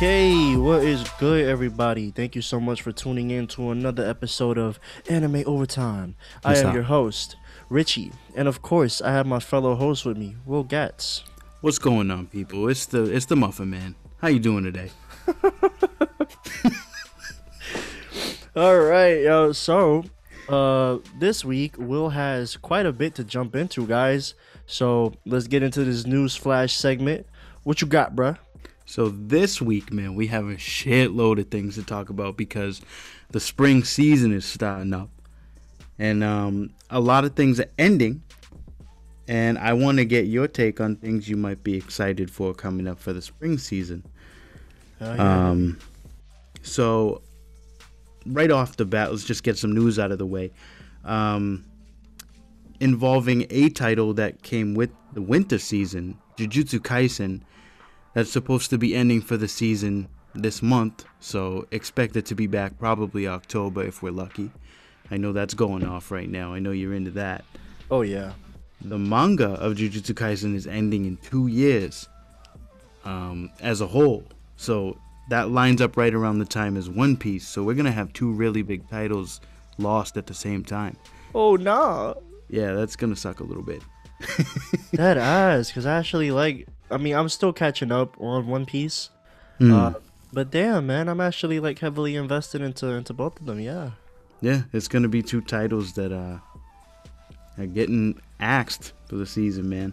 Okay, what is good, everybody? Thank you so much for tuning in to another episode of Anime Overtime. I am up? your host, Richie, and of course, I have my fellow host with me, Will Gatz. What's going on, people? It's the it's the Muffin Man. How you doing today? All right, yo. So, uh, this week Will has quite a bit to jump into, guys. So let's get into this news flash segment. What you got, bruh? So this week, man, we have a shitload of things to talk about because the spring season is starting up, and um, a lot of things are ending. And I want to get your take on things you might be excited for coming up for the spring season. Oh, yeah. Um, so right off the bat, let's just get some news out of the way. Um, involving a title that came with the winter season, Jujutsu Kaisen, that's supposed to be ending for the season this month. So expect it to be back probably October if we're lucky. I know that's going off right now. I know you're into that. oh yeah. The manga of Jujutsu Kaisen is ending in two years um, as a whole. So that lines up right around the time as One Piece. So we're going to have two really big titles lost at the same time. Oh nah. Yeah, that's going to suck a little bit. that ass, because I actually like. I mean, I'm still catching up on One Piece. Hmm. Uh, but damn, man, I'm actually like heavily invested into into both of them. Yeah. yeah, it's going to be two titles that uh, are getting axed for the season, man.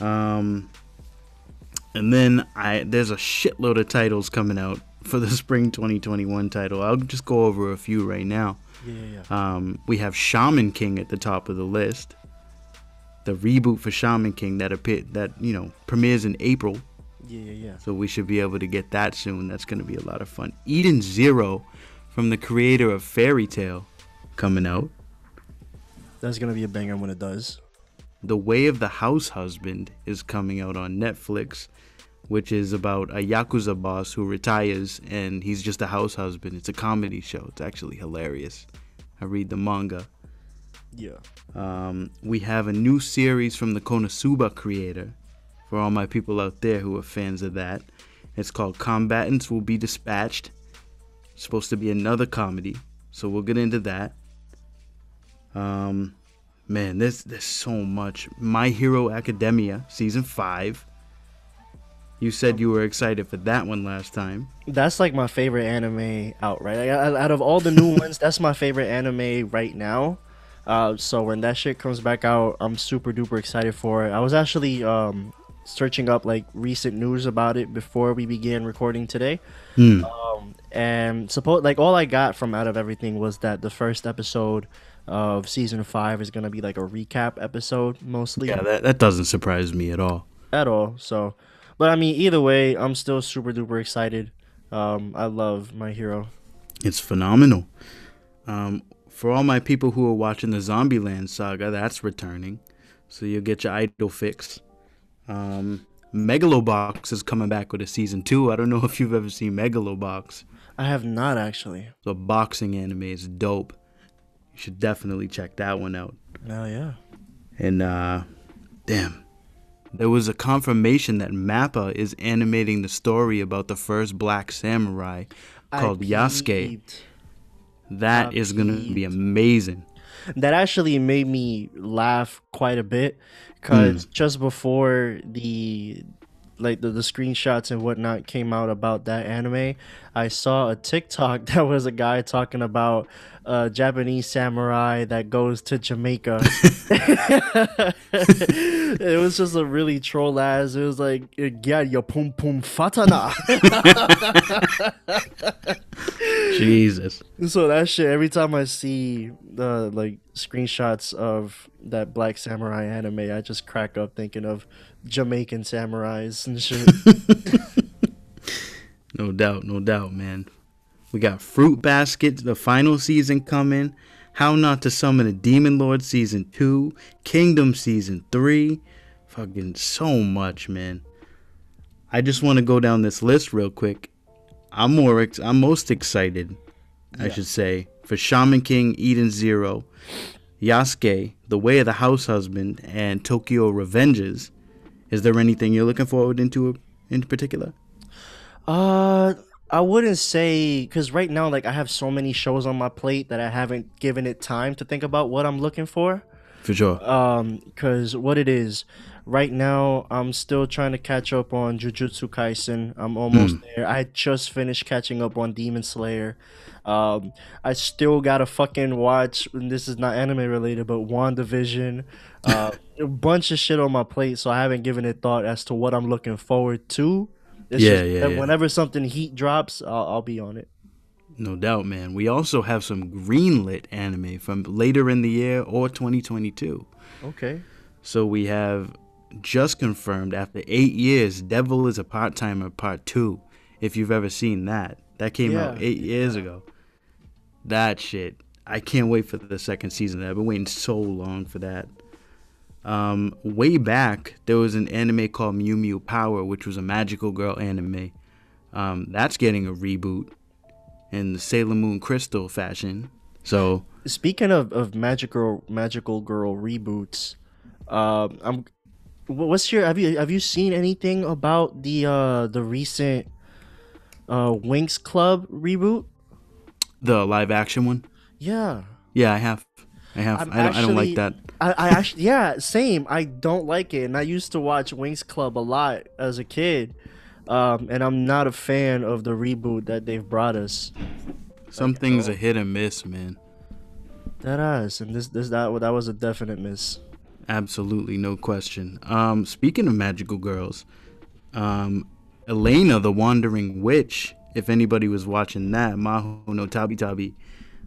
Um, and then I there's a shitload of titles coming out for the spring 2021 title. I'll just go over a few right now. Yeah, yeah. Um, we have Shaman King at the top of the list. The reboot for Shaman King that appear, that you know premieres in April, Yeah, yeah, yeah. so we should be able to get that soon. That's going to be a lot of fun. Eden Zero, from the creator of Fairy Tail, coming out. That's gonna be a banger when it does. The Way of the House Husband is coming out on Netflix, which is about a yakuza boss who retires and he's just a house husband. It's a comedy show. It's actually hilarious. I read the manga. Yeah. Um, we have a new series from the Konosuba creator for all my people out there who are fans of that. It's called Combatants Will Be Dispatched. It's supposed to be another comedy, so we'll get into that. Um, man, there's there's so much. My Hero Academia season five. You said you were excited for that one last time. That's like my favorite anime out, right? Like, out out of all the new ones, that's my favorite anime right now. Uh, so when that shit comes back out, I'm super duper excited for it. I was actually um, searching up like recent news about it before we began recording today. Hmm. Um, and suppose like all I got from out of everything was that the first episode of season five is gonna be like a recap episode mostly Yeah, that, that doesn't surprise me at all. at all. So, but I mean, either way, I'm still super duper excited. Um, I love my hero. It's phenomenal. Um, for all my people who are watching the Zombieland saga, that's returning. So you'll get your idol fix. Um, Megalobox is coming back with a season two. I don't know if you've ever seen Megalobox. I have not actually. It's a boxing anime. is dope. You should definitely check that one out. Oh yeah. And uh, damn, there was a confirmation that Mappa is animating the story about the first black samurai called I Yasuke. That is gonna be amazing. That actually made me laugh quite a bit because hmm. just before the like the, the screenshots and whatnot came out about that anime, I saw a TikTok that was a guy talking about a Japanese samurai that goes to Jamaica. it was just a really troll ass. It was like, eh, yeah, your pum pum fatana. Jesus. So that shit, every time I see the like screenshots of that Black Samurai anime, I just crack up thinking of Jamaican samurais and shit. No doubt, no doubt, man. We got Fruit Basket, the final season coming. How Not to Summon a Demon Lord season two. Kingdom season three. Fucking so much, man. I just want to go down this list real quick. I'm more, ex- I'm most excited, I should say, for Shaman King Eden Zero, Yasuke, The Way of the House Husband, and Tokyo Revengers. Is there anything you're looking forward into in particular? Uh, I wouldn't say because right now, like I have so many shows on my plate that I haven't given it time to think about what I'm looking for. For sure. Um, because what it is, right now I'm still trying to catch up on Jujutsu Kaisen. I'm almost there. I just finished catching up on Demon Slayer. Um, I still gotta fucking watch. And this is not anime related, but WandaVision. Uh, a bunch of shit on my plate, so I haven't given it thought as to what I'm looking forward to. It's Yeah, just yeah, yeah. Whenever something heat drops, I'll, I'll be on it. No doubt, man. We also have some greenlit anime from later in the year or 2022. Okay. So we have just confirmed after eight years, Devil is a Part Timer Part 2. If you've ever seen that, that came out Yeah, eight years ago. That shit. I can't wait for the second season. I've been waiting so long for that. Um, way back, there was an anime called Mew Mew Power, which was a magical girl anime. Um, that's getting a reboot in the Sailor Moon Crystal fashion. So, Speaking of, of magical magical girl reboots, um, I'm. Wh- What's your have you have you seen anything about the uh the recent uh Winx Club reboot? the live action one? Yeah, Yeah, I have. I have. I'm I don't, I don't like that. I, I actually yeah same. I don't like it, and I used to watch Winx Club a lot as a kid, um, and I'm not a fan of the reboot that they've brought us. Some things are hit and miss, man. That ass, and this this that that was a definite miss. Absolutely, no question. Um, speaking of magical girls, um, Elaina the Wandering Witch. If anybody was watching that, Maho no Tabi Tabi,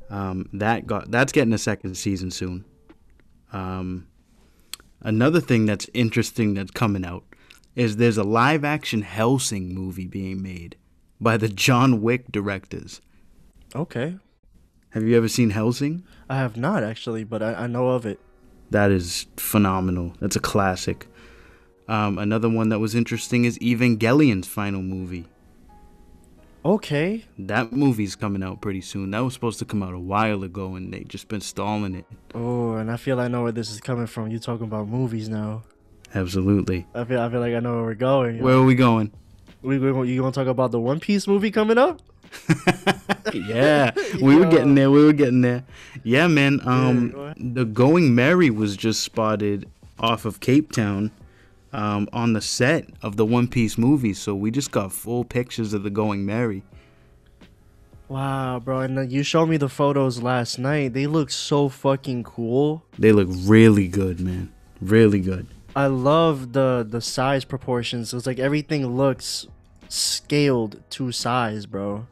um, that got that's getting a second season soon. Um, another thing that's interesting that's coming out is there's a live action Hellsing movie being made by the John Wick directors. Okay, Have you ever seen Hellsing? I have not actually, but I, I know of it. That is phenomenal. That's a classic. Um, another one that was interesting is Evangelion's final movie. Okay, That movie's coming out pretty soon. That was supposed to come out a while ago, and they just been stalling it. Oh, and I feel I know where this is coming from. You talking about movies now? Absolutely. I feel I feel like I know where we're going. Where are we going? we, we you gonna talk about the One Piece movie coming up? yeah, we were getting there. We were getting there. Yeah, man. Um, ahead. the Going Merry was just spotted off of Cape Town, um, on the set of the One Piece movie. So we just got full pictures of the Going Merry. Wow, bro! And you showed me the photos last night. They look so fucking cool. They look really good, man. Really good. I love the the size proportions. It's like everything looks scaled to size, bro.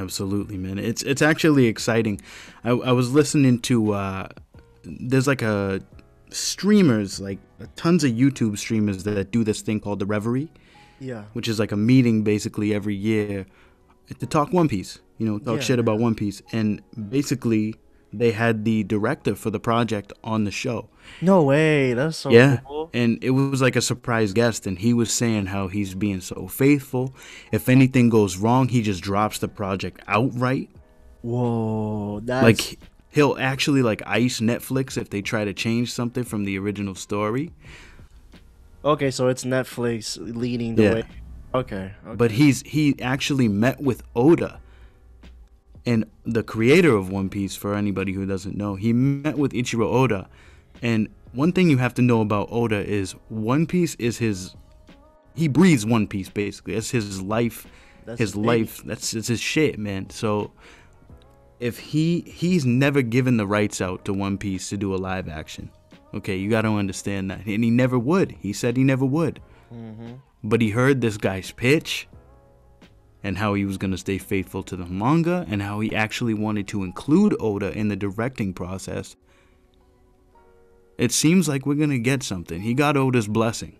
Absolutely, man. It's it's actually exciting. I, I was listening to uh, there's like a streamers like tons of YouTube streamers that do this thing called the Reverie, Yeah. which is like a meeting basically every year to talk One Piece. You know, talk Yeah, shit about One Piece, and basically they had the director for the project on the show. No way. That's so yeah, cool. and it was like a surprise guest, and he was saying how he's being so faithful. If anything goes wrong, he just drops the project outright. Whoa. That's like he'll actually like ice Netflix if they try to change something from the original story. okay. So it's Netflix leading the Yeah. way. Okay. okay. But he's he actually met with Oda and the creator of One Piece for anybody who doesn't know. He met with Ichiro Oda and one thing you have to know about Oda is One Piece is his he breathes One Piece basically. It's his life That's his baby. life. That's it's his shit, man. So if he he's never given the rights out to One Piece to do a live action. Okay, you got to understand that. And he never would. He said he never would. Mm-hmm. But he heard this guy's pitch and how he was going to stay faithful to the manga and how he actually wanted to include Oda in the directing process. It seems like we're going to get something. He got Oda's blessing.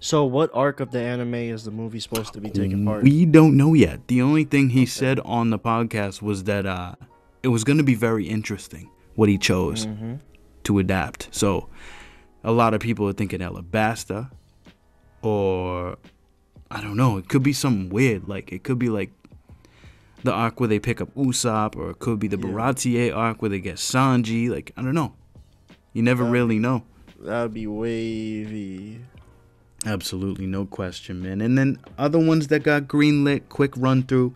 So what arc of the anime is the movie supposed to be taking part? We don't know yet. The only thing he said on the podcast was that uh, it was going to be very interesting what he chose Mm-hmm. to adapt. So a lot of people are thinking Alabasta or I don't know. It could be something weird. Like it could be like the arc where they pick up Usopp, or it could be the Yeah. Baratie arc where they get Sanji. Like I don't know. You never Yeah. really know. That'd be wavy. Absolutely, no question, man. And then other ones that got greenlit, quick run through.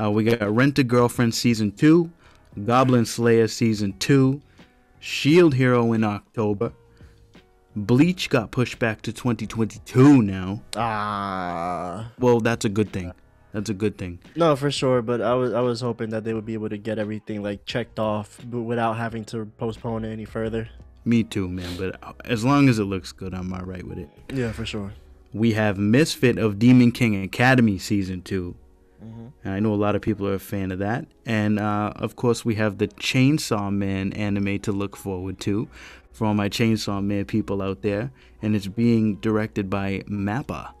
Uh, we got Rent a Girlfriend season two, Goblin Slayer season two, Shield Hero in October. Bleach got pushed back to 2022 now. Ah. Well, that's a good thing. That's a good thing. No, for sure. But I was I was hoping that they would be able to get everything like checked off, but without having to postpone it any further. Me too, man. But as long as it looks good, I'm all right with it. Yeah, for sure. We have Misfit of Demon King Academy season 2 And I know a lot of people are a fan of that. And uh, of course, we have the Chainsaw Man anime to look forward to for all my Chainsaw Man people out there. And it's being directed by Mappa.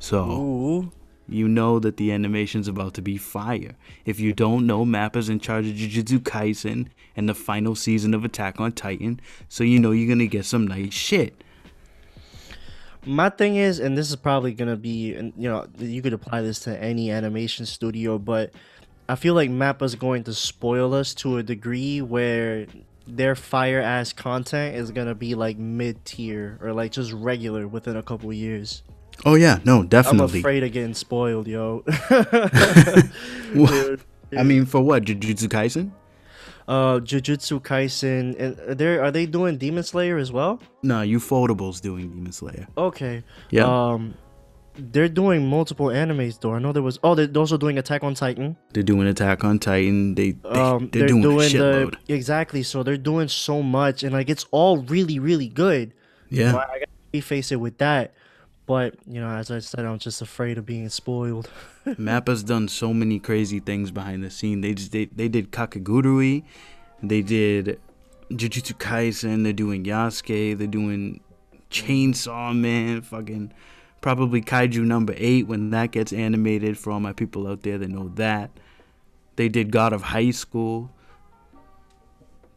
So Ooh. you know that the animation's about to be fire. If you don't know, Mappa's in charge of Jujutsu Kaisen and the final season of Attack on Titan. So you know you're going to get some nice shit. My thing is, and this is probably gonna be, you know, you could apply this to any animation studio, but I feel like Mappa's going to spoil us to a degree where their fire ass content is gonna be like mid tier or like just regular within a couple years. Oh, yeah. No, definitely. I'm afraid of getting spoiled, yo. Well, I mean, for what? Jujutsu Kaisen? uh, Jujutsu Kaisen, and are they are they doing Demon Slayer as well? No, Ufotable's doing Demon Slayer. Okay. Yeah. Um, they're doing multiple animes though. I know there was. Oh, they're also doing Attack on Titan. They're doing Attack on Titan. They, they Um, they're, doing, a the exactly. So they're doing so much, and like it's all really, really good. Yeah. So I, I gotta face it with that. But you know, as I said, I'm just afraid of being spoiled. Mappa's done so many crazy things behind the scene. They just they, they did Kakegurui, they did Jujutsu Kaisen, they're doing Yasuke, they're doing Chainsaw Man, fucking probably Kaiju number eight when that gets animated for all my people out there that know that. They did God of High School.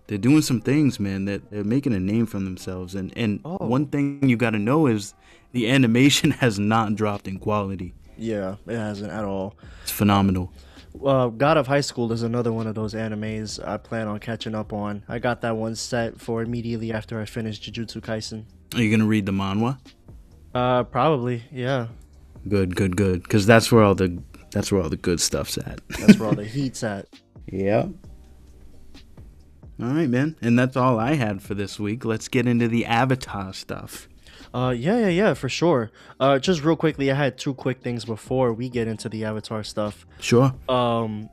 They're doing some things, man, that they're making a name for themselves. And and Oh. one thing you gotta know is the animation has not dropped in quality. yeah, it hasn't at all. It's phenomenal. Uh, God of High School is another one of those animes I plan on catching up on. I got that one set for immediately after I finish Jujutsu Kaisen. Are you gonna read the manhwa? Uh, probably, yeah. Good, good, good. Because that's where all the that's where all the good stuff's at. That's where all the heat's at. yeah. All right, man. And that's all I had for this week. Let's get into the Avatar stuff. Uh, yeah, yeah, yeah, for sure. Uh, just real quickly, I had two quick things before we get into the Avatar stuff. Sure. Um,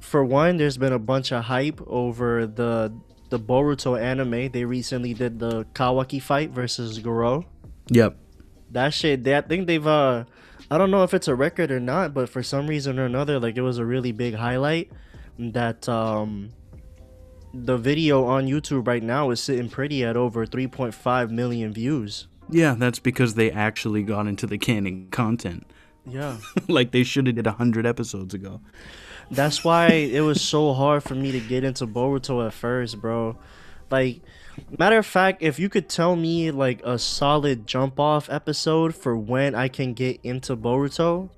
for one, there's been a bunch of hype over the the Boruto anime. They recently did the Kawaki fight versus Goro. Yep. That shit, they, I think they've uh, I don't know if it's a record or not, but for some reason or another, like it was a really big highlight. That um, the video on YouTube right now is sitting pretty at over 3.5 million views. Yeah, that's because they actually got into the canon content. Yeah. like they should have did a hundred episodes ago. That's why it was so hard for me to get into Boruto at first, bro. Like, matter of fact, if you could tell me like a solid jump off episode for when I can get into Boruto,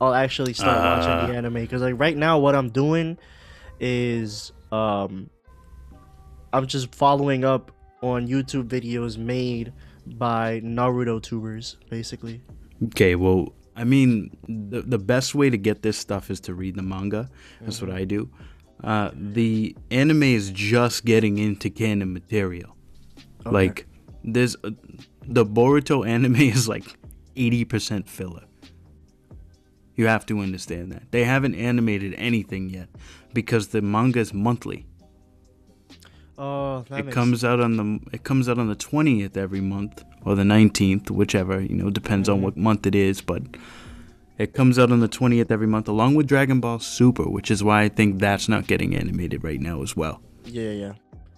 I'll actually start watching the anime. Because like right now, what I'm doing is um, I'm just following up on YouTube videos made by Naruto tubers, basically. Okay, well, I mean, the the best way to get this stuff is to read the manga. That's what I do. Uh, the anime is just getting into canon material. Like, there's uh, the Boruto anime is like eighty percent filler. You have to understand that they haven't animated anything yet because the manga is monthly. Oh, that it makes comes out on the it comes out on the 20th every month or the 19th whichever you know depends on what month it is but it comes out on the 20th every month along with dragon ball super which is why i think that's not getting animated right now as well Yeah, yeah.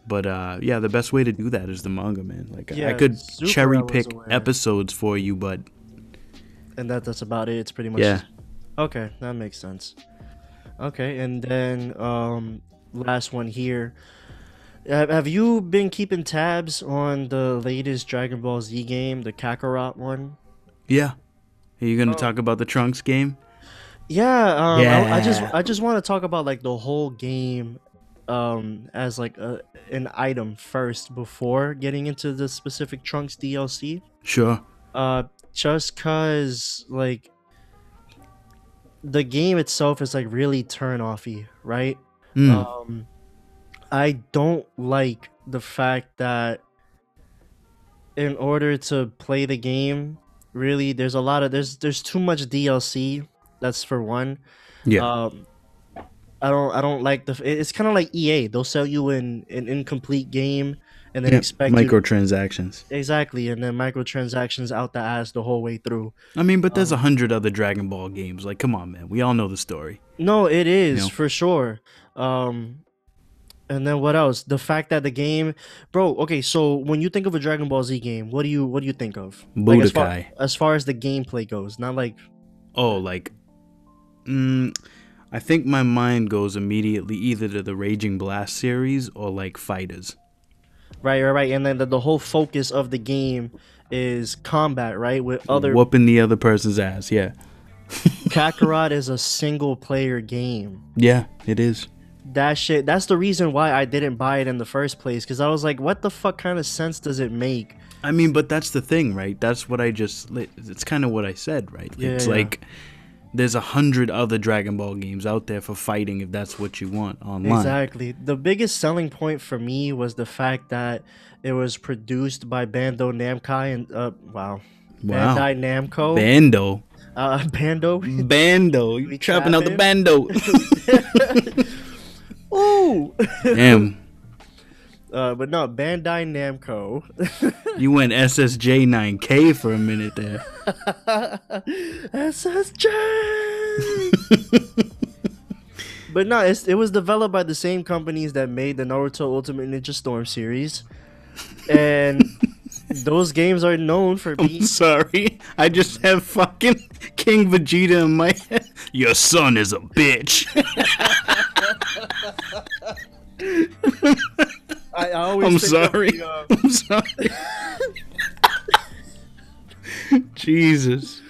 but uh yeah the best way to do that is the manga man like i could Super cherry pick episodes for you but and that that's about it. It's pretty much Yeah. Okay, that makes sense. Okay, and then um last one here. Have you been keeping tabs on the latest Dragon Ball Z game, the Kakarot one? yeah are you gonna Oh. talk about the trunks game Yeah, um, I, I just I just want to talk about like the whole game um as like a, an item first before getting into the specific Trunks DLC. sure Uh just cause like the game itself is like really turn offy, right? Mm. Um, I don't like the fact that in order to play the game, really, there's a lot of there's there's too much DLC. That's for one. yeah. Um, I don't I don't like the. It's kind of like EA. They'll sell you an an incomplete game and then Yeah, expect you Microtransactions. exactly, and then microtransactions out the ass the whole way through. I mean, but Um, there's a hundred other Dragon Ball games. Like, come on, man. We all know the story. No, it is know? for sure. Um, and then what else? The fact that the game, bro. Okay, so when you think of a Dragon Ball Z game, what do you what do you think of? Like, as, far, as far as the gameplay goes, not like Oh, like, mm, I think my mind goes immediately either to the Raging Blast series or like Fighters. right, right, right. And then the, the whole focus of the game is combat, right? With other whooping the other person's ass. Yeah, Kakarot is a single player game. yeah, it is. That shit. That's the reason why I didn't buy it in the first place. Because I was like, what the fuck kind of sense does it make? I mean, but that's the thing, right? That's what I just. It's kind of what I said, right? Yeah, it's yeah. like there's a hundred other Dragon Ball games out there for fighting if that's what you want online. Exactly. The biggest selling point for me was the fact that it was produced by Bando Namco and uh wow. Wow. Bandai Namco. Bando, uh Bando. bando, you trapping out the bando. Ooh. Damn, uh but no, Bandai Namco. you went SSJ 9K for a minute there. SSJ. but no, it's, it was developed by the same companies that made the Naruto Ultimate Ninja Storm series. And those games are known for I'm being sorry. I just have fucking King Vegeta in my head. Your son is a bitch. I, always I'm sorry. the, uh, I'm sorry. Jesus.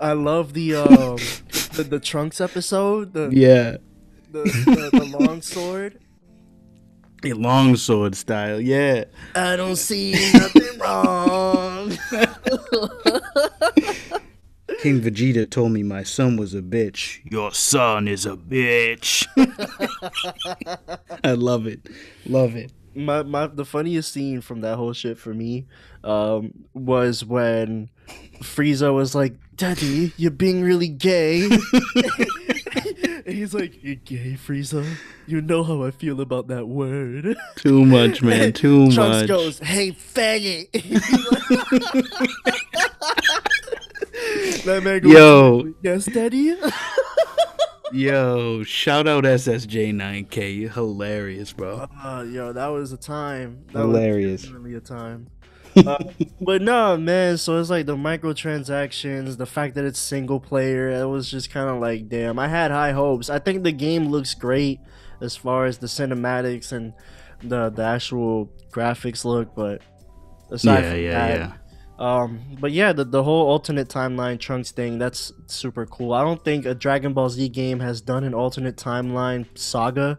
I love the um the, the Trunks episode, the Yeah. the, the, long sword the long sword. Style. Yeah. I don't see nothing wrong. King Vegeta told me my son was a bitch. Your son is a bitch. I love it. Love it. my my the funniest scene from that whole shit for me um was when Frieza was like, "Daddy, you're being really gay." and he's like, "You're gay, Frieza. You know how I feel about that word." Too much, man. Too Trunks much. goes, "Hey, faggot." That man goes, Yo. "Yes, Daddy." Yo, shout out SSJ 9K. You're hilarious, bro. Uh, yo, that was a time. That Hilarious. Was definitely a time. Uh, but no, man. So it's like the microtransactions, the fact that it's single player. It was just kind of like, damn. I had high hopes. I think the game looks great as far as the cinematics and the the actual graphics look, but aside Yeah, from yeah, that, yeah. Um, but yeah, the, the whole alternate timeline trunks thing, that's super cool. I don't think a Dragon Ball Z game has done an alternate timeline saga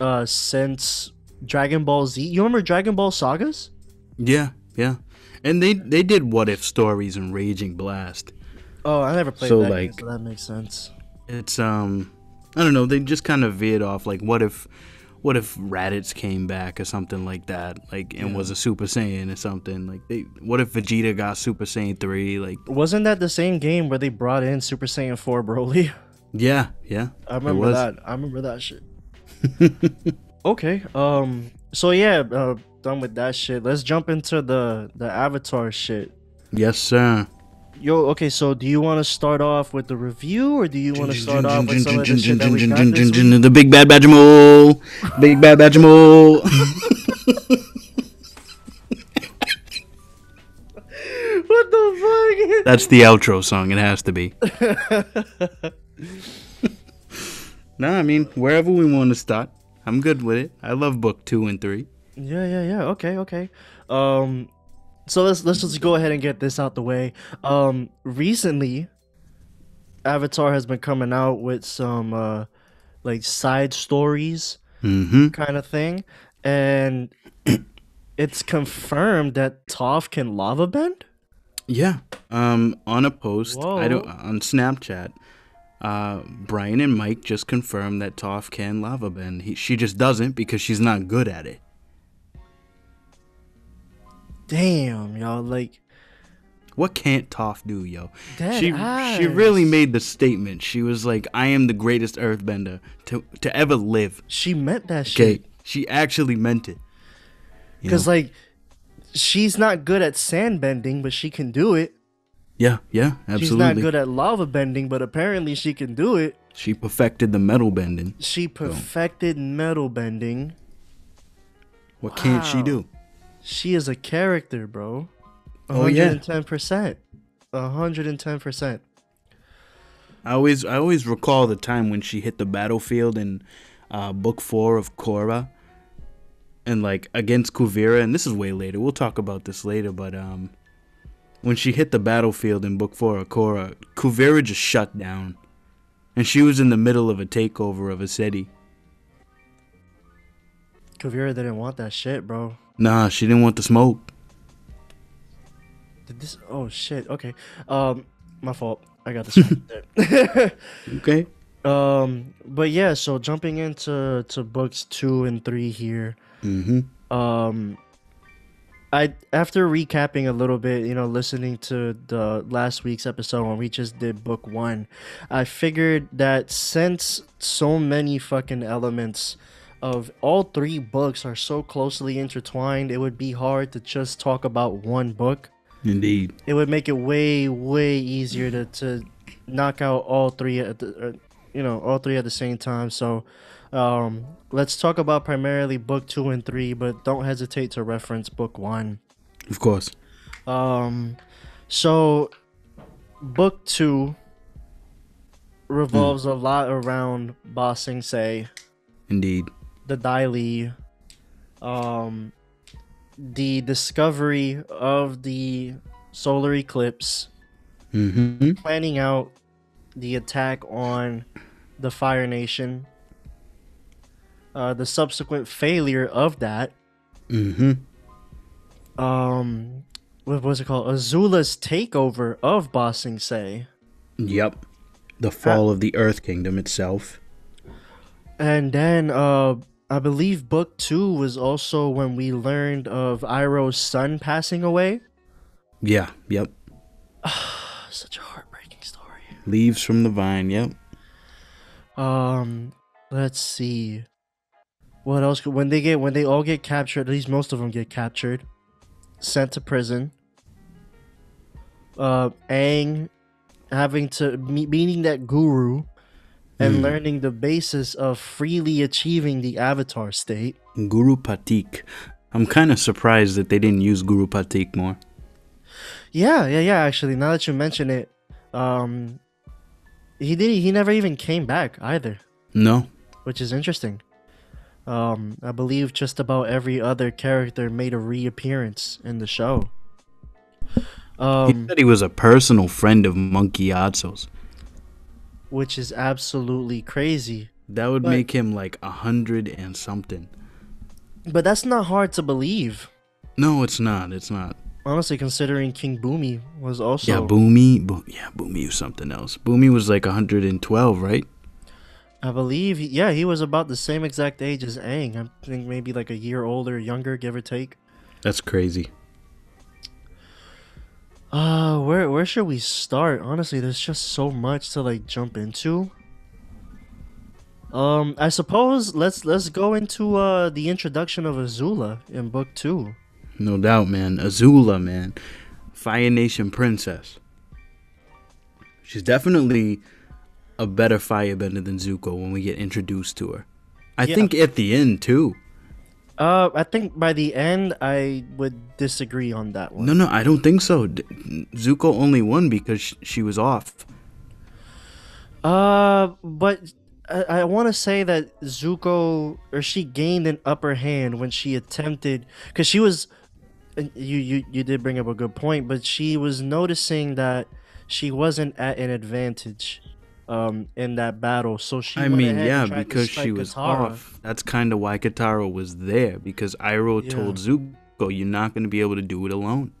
uh since Dragon Ball Z. You remember Dragon Ball sagas? Yeah, yeah. And they they did what if stories in Raging Blast. Oh, I never played So, that like- game, so that makes sense. It's um I don't know, they just kind of veered off like what if what if Raditz came back or something like that, like and was a Super Saiyan or something. Like they what if Vegeta got Super Saiyan 3 like Wasn't that the same game where they brought in Super Saiyan 4 Broly? yeah, yeah. I remember that. I remember that shit. okay. Um. So yeah, uh, done with that shit. Let's jump into the the Avatar shit. Yes, sir. Yo, okay, so do you want to start off with the review or do you want to start off with some of the shit that we got this week? The big bad Badgermole. Big bad Badgermole. What the fuck? That's the outro song. It has to be. No, I mean wherever we want to start, I'm good with it. I love book two and three. yeah, yeah, yeah. Okay, okay. Um so let's let's just go ahead and get this out the way. Um recently Avatar has been coming out with some uh like side stories Mm-hmm. kind of thing and it's confirmed that Toph can lava bend? Yeah. Um, on a post, I don't on Snapchat. Uh, Bryan and Mike just confirmed that Toph can lava bend. He, she just doesn't because she's not good at it. Damn, y'all. Like, what can't Toph do, yo? Dead she she really made the statement. She was like, "I am the greatest Earthbender to to ever live." she meant that Okay, shit. she actually meant it. Because, like, she's not good at sand bending, but she can do it. yeah, yeah, absolutely. She's not good at lava bending, but apparently she can do it. She perfected the metal bending. She perfected metal bending. What can't she do? She is a character, bro. Oh, yeah. 110%. 110%. I always I always recall the time when she hit the battlefield in uh, book four of Korra, and like against Kuvira, and this is way later. We'll talk about this later, but um, when she hit the battlefield in book four of Korra, Kuvira just shut down, and she was in the middle of a takeover of a city. Kuvira didn't want that shit, bro. Nah, she didn't want the smoke. Did this? Oh shit. Okay. Um, my fault. I got this there. Okay. um, but yeah. So jumping into to books two and three here. Mm-hmm. Um, I after recapping a little bit, you know, listening to the last week's episode when we just did book one, I figured that since so many fucking elements of all three books are so closely intertwined, it would be hard to just talk about one book. Indeed. It would make it way way easier to to knock out all three at the, uh, you know, all three at the same time. So, um, let's talk about primarily book two and three, but don't hesitate to reference book one. Of course. Um, so book two revolves a lot around Ba Sing Se, Indeed. The Dai Li, um, the discovery of the solar eclipse, Mm-hmm. planning out the attack on the Fire Nation, uh, the subsequent failure of that, Mm-hmm. um, what was it called? Azula's takeover of Ba Sing Se. Yep. The fall of the Earth Kingdom itself. And then uh I believe book two was also when we learned of Iroh's son passing away. Yeah. Yep. Such a heartbreaking story. Leaves from the vine. Yep. Um let's see. What else could when they get when they all get captured, at least most of them get captured, sent to prison. Uh Aang having to me- meeting that guru and Hmm. learning the basis of freely achieving the avatar state. Guru Pathik. I'm kind of surprised that they didn't use Guru Pathik more. Yeah, yeah, yeah. Actually, now that you mention it, um, he did. He never even came back either, No. which is interesting. Um, I believe just about every other character made a reappearance in the show. He Um, said he was a personal friend of Monk Gyatso's. Which is absolutely crazy. That would But- make him like a hundred and something. But that's not hard to believe, No, it's not. It's not. honestly. Considering King Bumi was also yeah, Bumi. Bo- yeah, Bumi was something else. Bumi was like 112, right? I believe, yeah, he was about the same exact age as Aang. I think maybe like a year older, younger, give or take. That's crazy. Uh, where where should we start? Honestly, there's just so much to like jump into. Um, I suppose let's let's go into uh the introduction of Azula in book two. No doubt, man. Azula, man. Fire Nation princess. She's definitely a better firebender than Zuko when we get introduced to her. I Yeah. think at the end too. Uh, I think by the end I would disagree on that one. No, no, I don't think so. D- Zuko only won because sh- she was off. Uh, but I, I want to say that Zuko or she gained an upper hand when she attempted because she was. You, you you did bring up a good point, but she was noticing that she wasn't at an advantage, um, in that battle. So she. I mean, yeah, and tried to because she was Katara. off. That's kind of why Katara was there because Iroh Yeah. told Zuko, "You're not going to be able to do it alone."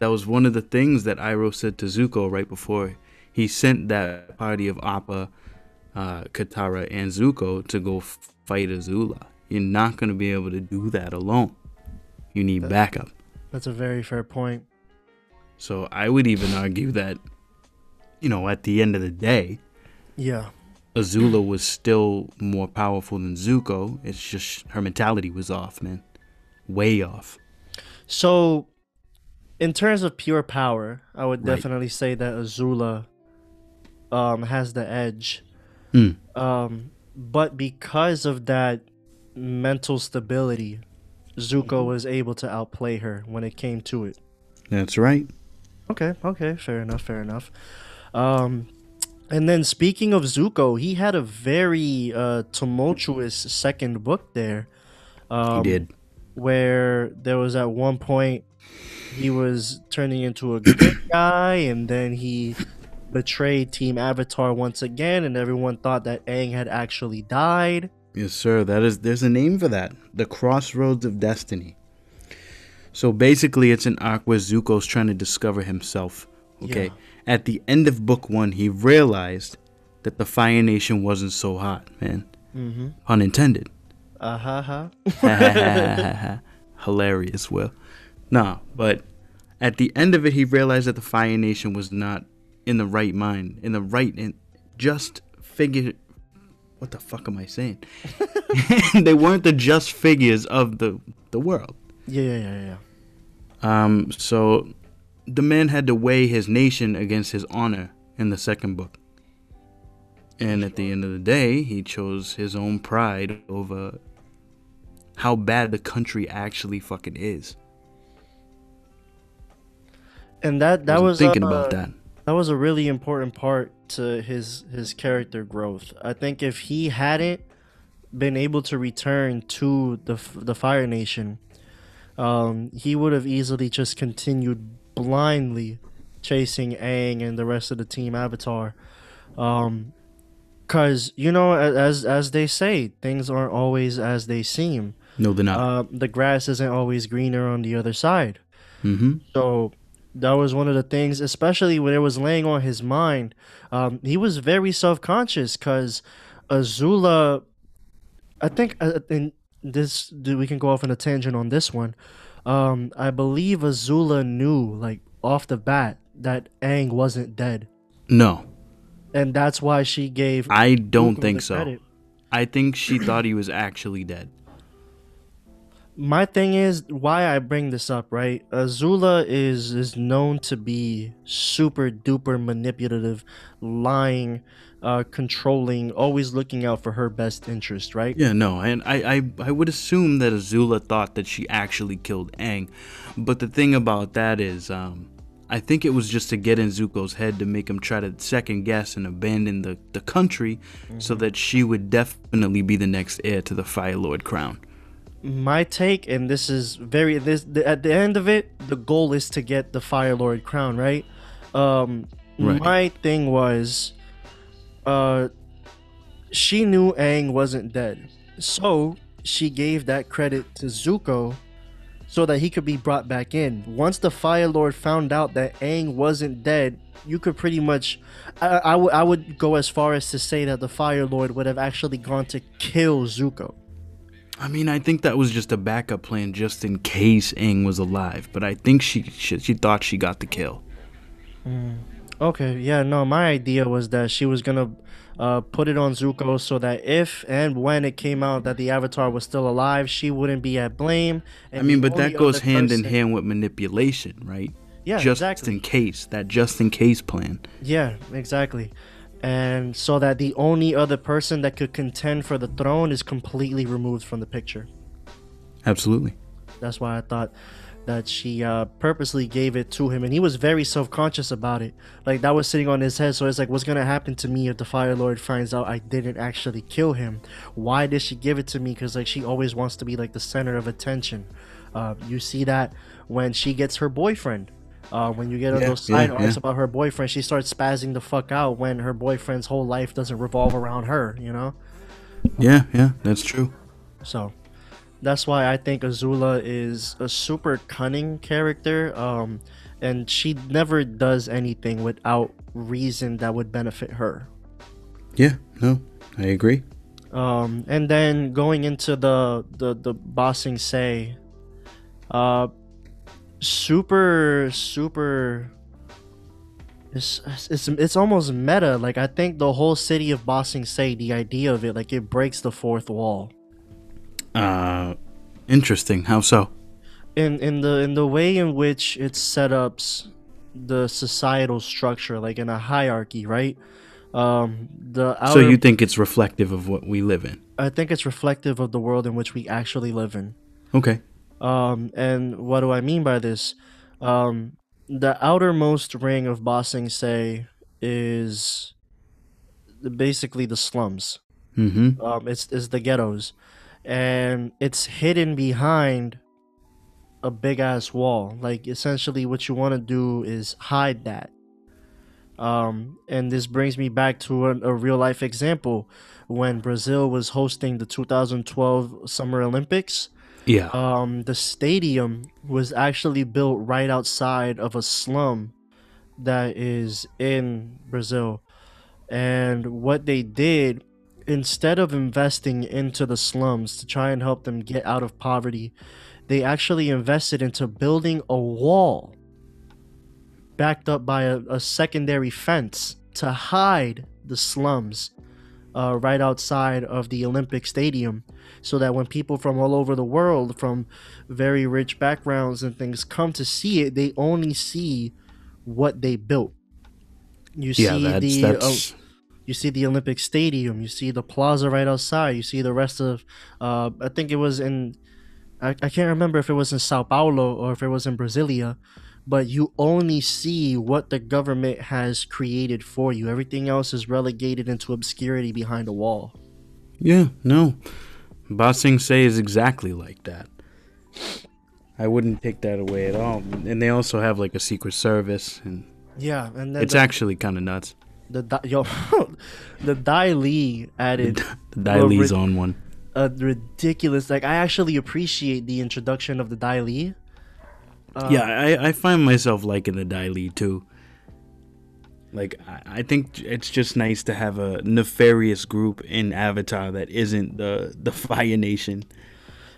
that was one of the things that Iroh said to Zuko right before he sent that party of Appa, uh, Katara, and Zuko to go f- fight Azula. You're not going to be able to do that alone. You need backup. That's a very fair point. So I would even argue that, you know, at the end of the day, Yeah. Azula was still more powerful than Zuko. It's just her mentality was off, man. Way off. So, in terms of pure power, I would Right. definitely say that Azula um, has the edge. Mm. Um, but because of that mental stability, Zuko was able to outplay her when it came to it. That's right. Okay, okay, fair enough, fair enough. Um, and then speaking of Zuko, he had a very uh, tumultuous second book there. Um, he did. where there was at one point he was turning into a good guy and then he betrayed team avatar once again and everyone thought that Aang had actually died Yes, sir. That is there's a name for that. The Crossroads of Destiny. So basically it's an arc where Zuko's trying to discover himself. Okay. Yeah. At the end of book one, he realized that the Fire Nation wasn't so hot, man. mm-hmm. Pun intended. uh-huh Hilarious, Will. Nah, but at the end of it, he realized that the Fire Nation was not in the right mind, in the right and just figure. What the fuck am I saying? they weren't the just figures of the the world. yeah yeah yeah yeah Um, so the man had to weigh his nation against his honor in the second book. And at the end of the day, he chose his own pride over how bad the country actually fucking is. and that that was thinking uh, about that. that was a really important part to his his character growth. I think if he hadn't been able to return to the the Fire Nation, um, he would have easily just continued blindly chasing Aang and the rest of the team Avatar. Um, cause you know, as as they say, things aren't always as they seem. No, they're not. Uh, the grass isn't always greener on the other side. mm-hmm. So that was one of the things, especially when it was laying on his mind. Um, he was very self conscious because Azula, I think, uh, and this we can go off on a tangent on this one. Um, I believe Azula knew, like off the bat, that Aang wasn't dead, No, and that's why she gave. I don't Zuko think so. credit. I think she thought he was actually dead. my thing is why I bring this up, right? Azula is is known to be super duper manipulative, lying, uh, controlling, always looking out for her best interest, right? Yeah, no, and I, I, I would assume that Azula thought that she actually killed Aang, but the thing about that is, um, I think it was just to get in Zuko's head to make him try to second guess and abandon the, the country, so that she would definitely be the next heir to the Fire Lord crown. My take, and this is very this the, at the end of it, the goal is to get the Fire Lord crown, right? Um, Right. my thing was, uh, she knew Aang wasn't dead, so she gave that credit to Zuko, so that he could be brought back in. Once the Fire Lord found out that Aang wasn't dead, you could pretty much, I, I would I would go as far as to say that the Fire Lord would have actually gone to kill Zuko. I mean, I think that was just a backup plan just in case Aang was alive, but I think she she, she thought she got the kill. Okay, yeah, no, my idea was that she was gonna uh, put it on Zuko so that if and when it came out that the Avatar was still alive, she wouldn't be at blame. I mean, but that goes hand in hand with manipulation, right? Yeah, just exactly. in case, that just in case plan. Yeah, exactly. And so that the only other person that could contend for the throne is completely removed from the picture. Absolutely. That's why I thought that she uh, purposely gave it to him, and he was very self-conscious about it. Like that was sitting on his head, so it's like, what's gonna happen to me if the Fire Lord finds out I didn't actually kill him? Why did she give it to me? Because like she always wants to be like the center of attention. Uh, you see that when she gets her boyfriend. Uh, when you get on Yeah, those side yeah, arcs yeah. about her boyfriend, she starts spazzing the fuck out when her boyfriend's whole life doesn't revolve around her. You know. Yeah, yeah, that's true. So that's why I think Azula is a super cunning character. Um, and she never does anything without reason that would benefit her. Yeah, no, I agree. Um, and then going into the the the Ba Sing Se, uh, super super. It's, it's it's almost meta. Like I think the whole city of Ba Sing Se, the idea of it, like it breaks the fourth wall. Uh, interesting. How so? In in the in the way in which it set up the societal structure, like in a hierarchy, right? Um, the outer, so you think it's reflective of what we live in? I think it's reflective of the world in which we actually live in. Okay. Um, and what do I mean by this? Um, the outermost ring of Ba Sing Se is basically the slums. Mm-hmm. Um, it's is the ghettos, and it's hidden behind a big ass wall. Like essentially, what you want to do is hide that. Um, and this brings me back to a, a real life example when Brazil was hosting the 2012 Summer Olympics. Yeah. Um, the stadium was actually built right outside of a slum that is in Brazil. And what they did, instead of investing into the slums to try and help them get out of poverty, they actually invested into building a wall backed up by a, a secondary fence to hide the slums uh, right outside of the Olympic Stadium so that when people from all over the world, from very rich backgrounds and things, come to see it, they only see what they built. You yeah, see that's, the that's... Uh, you see the Olympic Stadium, you see the plaza right outside, you see the rest of. Uh, I think it was in. I, I can't remember if it was in Sao Paulo or if it was in Brasilia, but you only see what the government has created for you. Everything else is relegated into obscurity behind a wall. Yeah, no. Ba Sing Se is exactly like that. I wouldn't take that away at all. And they also have like a secret service and yeah, and it's the, actually kind of nuts. The yo, the Dai Li added the Dai Li's on one. A ridiculous like I actually appreciate the introduction of the Dai Li. Uh, yeah, I, I find myself liking the Dai Li too. Like I, I think it's just nice to have a nefarious group in Avatar that isn't the the Fire Nation.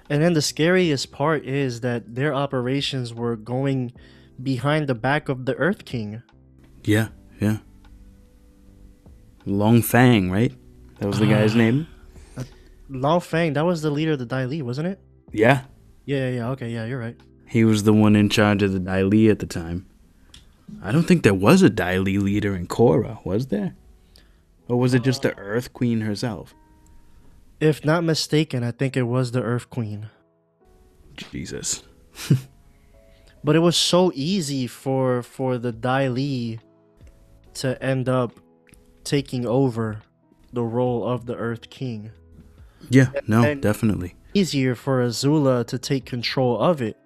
And then the scariest part is that their operations were going behind the back of the Earth King. Yeah, yeah. Long Fang, right? That was the guy's name. Uh, Long Fang, that was the leader of the Dai Li, wasn't it? Yeah. Yeah, yeah, yeah. Okay, yeah, you're right. He was the one in charge of the Dai Li at the time. I don't think there was a Dai Li leader in Korra, was there? Or was it just the Earth Queen herself? If not mistaken, I think it was the Earth Queen. Jesus. but it was so easy for for the Dai Li to end up taking over the role of the Earth King. Yeah, no, and definitely. Easier for Azula to take control of it.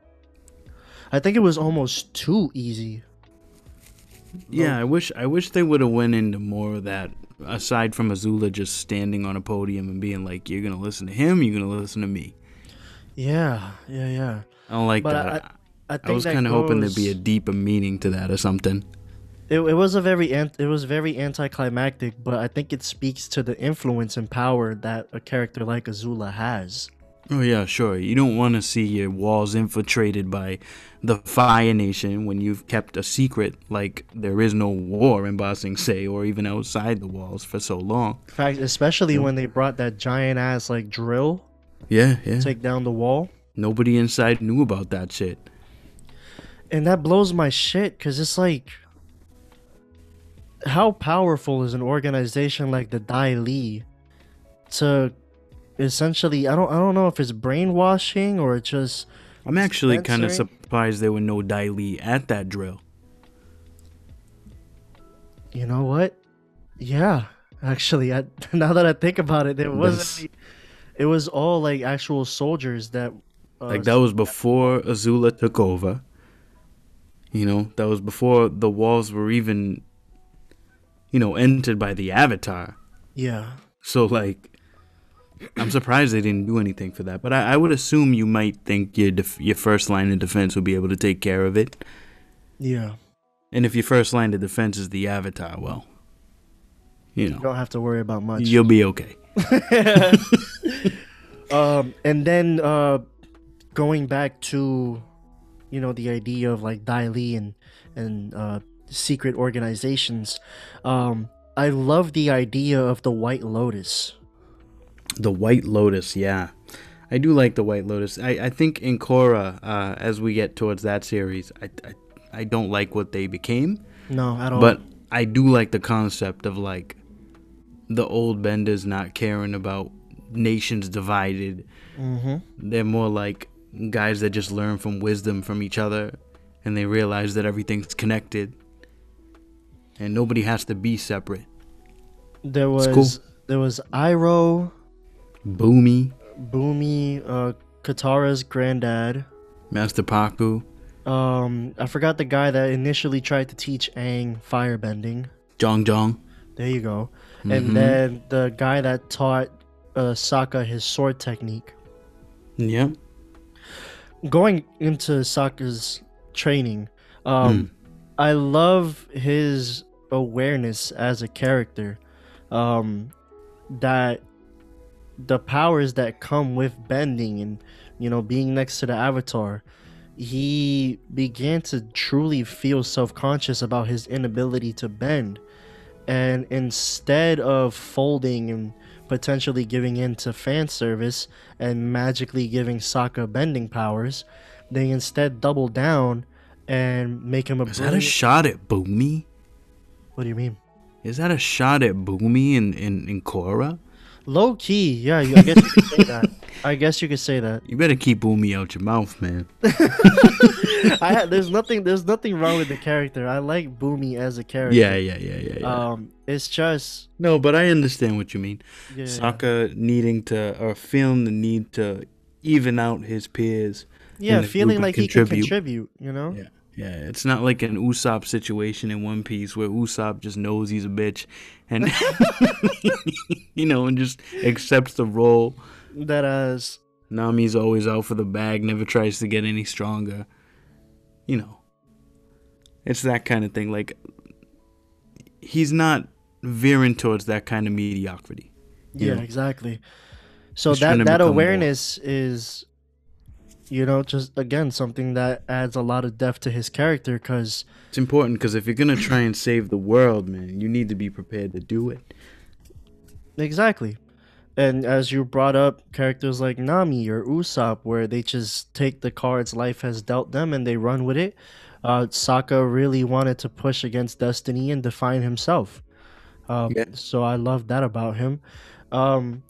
I think it was almost too easy yeah, I wish I wish they would have went into more of that. Aside from Azula just standing on a podium and being like, "You're gonna listen to him, you're gonna listen to me." Yeah, yeah, yeah. I don't like but that. I, I, I was kind of hoping there'd be a deeper meaning to that or something. It, it was a very it was very anticlimactic, but I think it speaks to the influence and power that a character like Azula has. Oh yeah, sure. You don't want to see your walls infiltrated by the Fire Nation when you've kept a secret like there is no war in Ba Sing Se or even outside the walls for so long. In fact, especially when they brought that giant ass like drill. Yeah, yeah. Take down the wall. Nobody inside knew about that shit. And that blows my shit because it's like, how powerful is an organization like the Dai Li to essentially I don't I don't know if it's brainwashing or it's just I'm actually kind of surprised there were no Dai Li at that drill. You know what? Yeah, actually, I, now that I think about it, there wasn't. It was all like actual soldiers that. Uh, like that was before Azula took over. You know, that was before the walls were even, you know, entered by the Avatar. Yeah. So like, I'm surprised they didn't do anything for that. But I, I would assume you might think your def- your first line of defense would be able to take care of it. Yeah. And if your first line of defense is the Avatar, well, you know, You don't have to worry about much. you'll be okay. um, and then uh, going back to, you know, the idea of like Dai Li and and uh, secret organizations, um, I love the idea of the White Lotus. The White Lotus, yeah. I do like the White Lotus. I, I think in Korra, uh, as we get towards that series, I, I I don't like what they became, No, at all. but I do like the concept of like the old benders not caring about nations divided. hmm They're more like guys that just learn from wisdom from each other, and they realize that everything's connected, and nobody has to be separate. there was cool. there was Iroh, Bumi, Bumi, uh, Katara's granddad. Master Pakku, Um, I forgot the guy that initially tried to teach Aang firebending. Jeong Jeong. There you go. Mhm. And then the guy that taught uh, Sokka his sword technique. Yeah. Going into Sokka's training, um, I love his awareness as a character. Um, that the powers that come with bending and you know being next to the Avatar, he began to truly feel self-conscious about his inability to bend and instead of folding and potentially giving in to fan service and magically giving Sokka bending powers, they instead double down and make him a Is that a shot at Bumi? What do you mean? Is that a shot at Bumi in, in, in Korra? Low key, yeah. you- I guess you could say that. I guess you could say that. You better keep Bumi out your mouth, man. I there's nothing there's nothing wrong with the character. I like Bumi as a character. Yeah, yeah, yeah, yeah, yeah. Um, it's just no, but I understand what you mean. yeah. Sokka needing to, or feeling the need to even out his peers. yeah, feeling like and he can contribute. contribute. You know. Yeah. Yeah, it's not like an Usopp situation in One Piece where Usopp just knows he's a bitch and you know and just accepts the role. That as Nami's always out for the bag, never tries to get any stronger. You know. It's that kind of thing. Like he's not veering towards that kind of mediocrity. yeah, know. exactly. So He's that that become more. awareness is, you know, just again something that adds a lot of depth to his character because It's important because if you're gonna try and save the world, man, you need to be prepared to do it. Exactly. And as you brought up, characters like Nami or Usopp, where they just take the cards life has dealt them and they run with it. Uh, Sokka really wanted to push against destiny and define himself. Um, Yeah. So I love that about him. Um,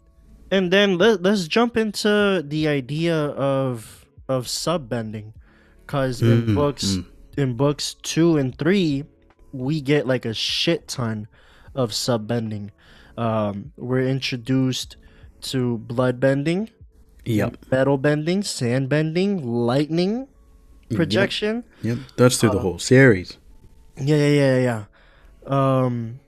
and then let, let's jump into the idea of of sub bending, because in Mm, books mm. in books two and three, we get like a shit ton of sub bending. Um, we're introduced to blood bending, Yep. metal bending, sand bending, lightning projection. Yep. That's through the Uh, whole series. Yeah, yeah, yeah, yeah. Um,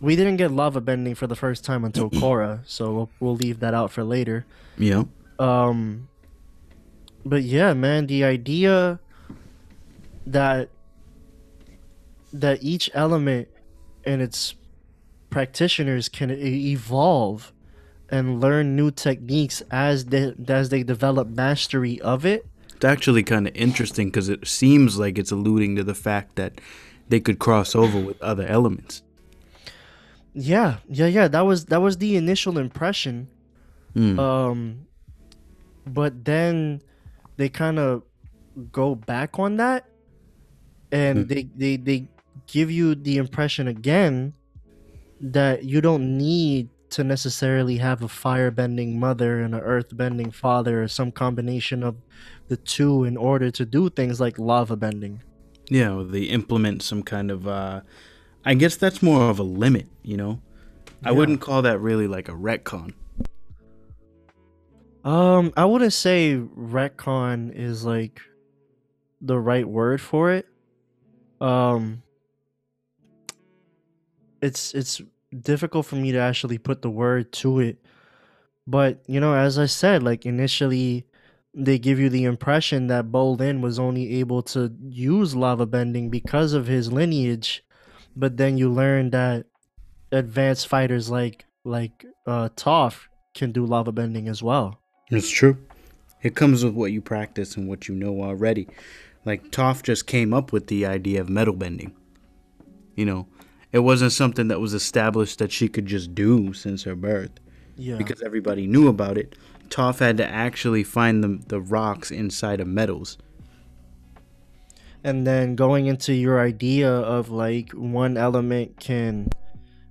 we didn't get lava bending for the first time until Korra, so we'll, we'll leave that out for later. Yep. Um, but yeah, man, the idea that that each element and its practitioners can evolve and learn new techniques as they as they develop mastery of it. It's actually kind of interesting because it seems like it's alluding to the fact that they could cross over with other elements. Yeah, yeah, yeah. That was that was the initial impression. Mm. Um, but then they kind of go back on that, and Hmm. they they they give you the impression again that you don't need to necessarily have a fire-bending mother and an earth-bending father or some combination of the two in order to do things like lava bending. yeah, or they implement some kind of. uh I guess that's more of a limit, you know. I wouldn't call that really like a retcon. Um, I wouldn't say retcon is like the right word for it. Um, it's it's difficult for me to actually put the word to it, but you know, as I said, like initially, they give you the impression that Bolin was only able to use lava bending because of his lineage, but then you learn that advanced fighters like like uh Toph can do lava bending as well. It's true. It comes with what you practice and what you know already. Like Toph just came up with the idea of metal bending. You know, it wasn't something that was established that she could just do since her birth. Yeah. Because everybody knew about it. Toph had to actually find the, the rocks inside of metals. And then going into your idea of like one element can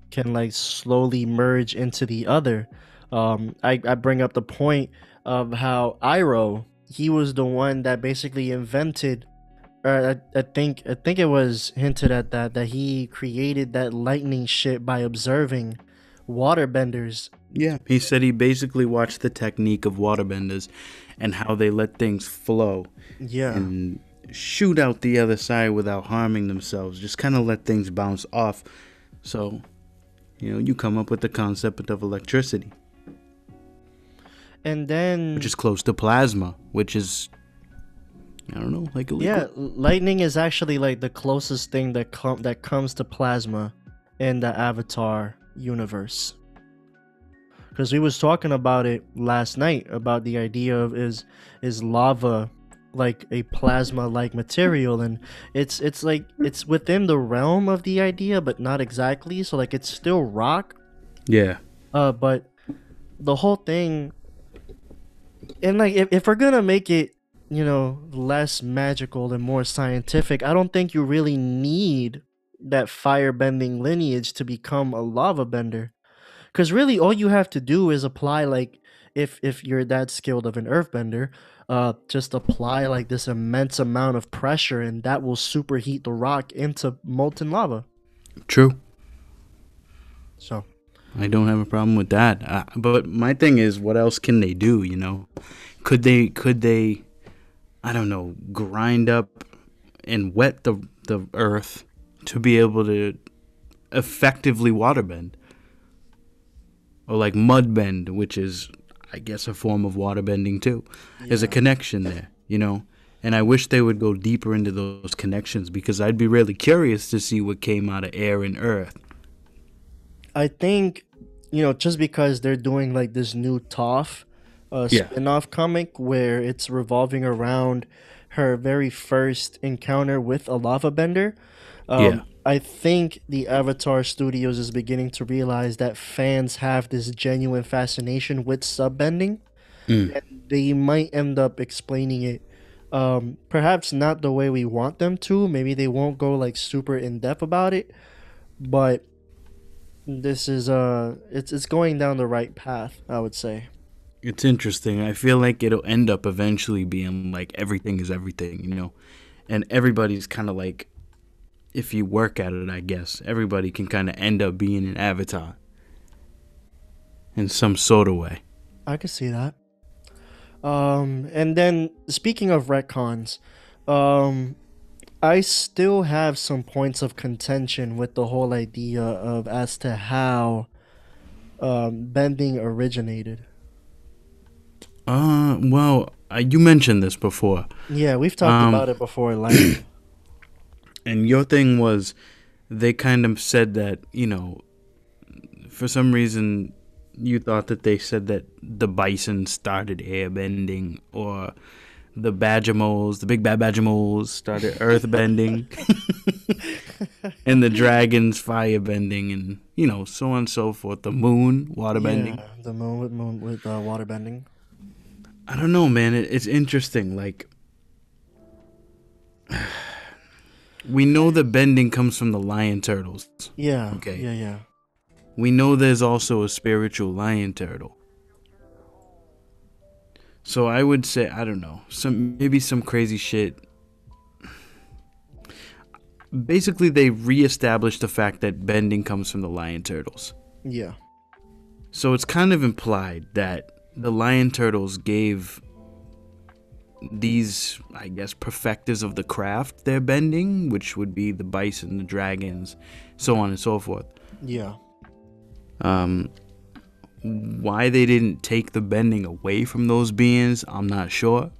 can like slowly merge into the other. Um, I, I bring up the point of how Iroh, he was the one that basically invented or I, I think I think it was hinted at that that he created that lightning shit by observing waterbenders. Yeah, he said he basically watched the technique of waterbenders and how they let things flow. Yeah. And shoot out the other side without harming themselves. Just kind of let things bounce off. So, you know, you come up with the concept of electricity. And then which is close to plasma, which is I don't know, like a. Yeah, lightning is actually like the closest thing that com- that comes to plasma in the Avatar universe. Cuz we was talking about it last night about the idea of is is lava like a plasma like material and it's it's like it's within the realm of the idea but not exactly so like it's still rock yeah uh but the whole thing and like if, if we're gonna make it you know, less magical and more scientific, I don't think you really need that fire bending lineage to become a lava bender. Cause really all you have to do is apply like if if you're that skilled of an earthbender, uh just apply like this immense amount of pressure and that will superheat the rock into molten lava. True. So I don't have a problem with that. Uh, but my thing is what else can they do, you know? Could they could they I don't know, grind up and wet the the earth to be able to effectively waterbend. Or like mud bend, which is I guess a form of waterbending too. Yeah. There's a connection there, you know. And I wish they would go deeper into those connections because I'd be really curious to see what came out of air and earth. I think, you know, just because they're doing like this new Toph, yeah. spin-off comic where it's revolving around her very first encounter with a lava bender. Um, yeah. I think the Avatar Studios is beginning to realize that fans have this genuine fascination with subbending, mm. and they might end up explaining it. Um, perhaps not the way we want them to. Maybe they won't go like super in depth about it, but this is uh, it's it's going down the right path. I would say. It's interesting. I feel like it'll end up eventually being like everything is everything, you know? And everybody's kind of like, if you work at it, I guess, everybody can kind of end up being an avatar in some sort of way. I could see that. Um, and then speaking of retcons, um, I still have some points of contention with the whole idea of as to how um, bending originated. Uh, well, uh, you mentioned this before. Yeah, we've talked um, about it before, like. and your thing was, they kind of said that you know, for some reason, you thought that they said that the bison started airbending, or the Badgermoles, the big bad Badgermoles, started earthbending, and the dragons firebending, and you know, so on and so forth. The moon waterbending. Yeah, the moon with moon with uh, waterbending. I don't know, man. It, it's interesting. Like, we know the bending comes from the lion turtles. Yeah. Okay. Yeah, yeah. We know there's also a spiritual lion turtle. So I would say I don't know some maybe some crazy shit. Basically, they reestablished the fact that bending comes from the lion turtles. Yeah. So it's kind of implied that the lion turtles gave these, I guess, perfecters of the craft their bending, which would be the bison, the dragons, so on and so forth. Yeah. Um, Why they didn't take the bending away from those beings, I'm not sure.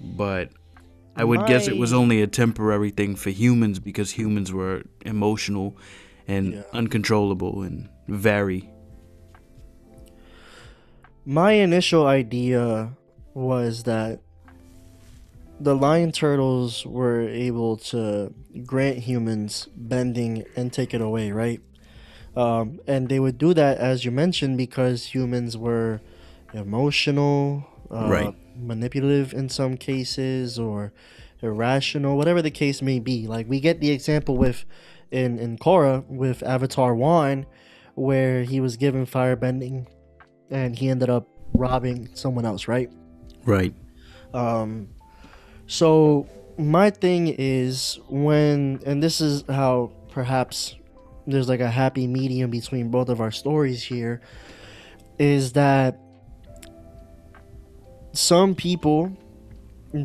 But I would guess it was only a temporary thing for humans because humans were emotional and Yeah. uncontrollable and vary. My initial idea was that the lion turtles were able to grant humans bending and take it away, right? Um, and they would do that, as you mentioned, because humans were emotional, uh, Right. manipulative in some cases, or irrational, whatever the case may be. Like we get the example with in in Korra with Avatar One, where he was given firebending and he ended up robbing someone else, right? Right. Um, so my thing is when, and this is how perhaps there's like a happy medium between both of our stories here, is that some people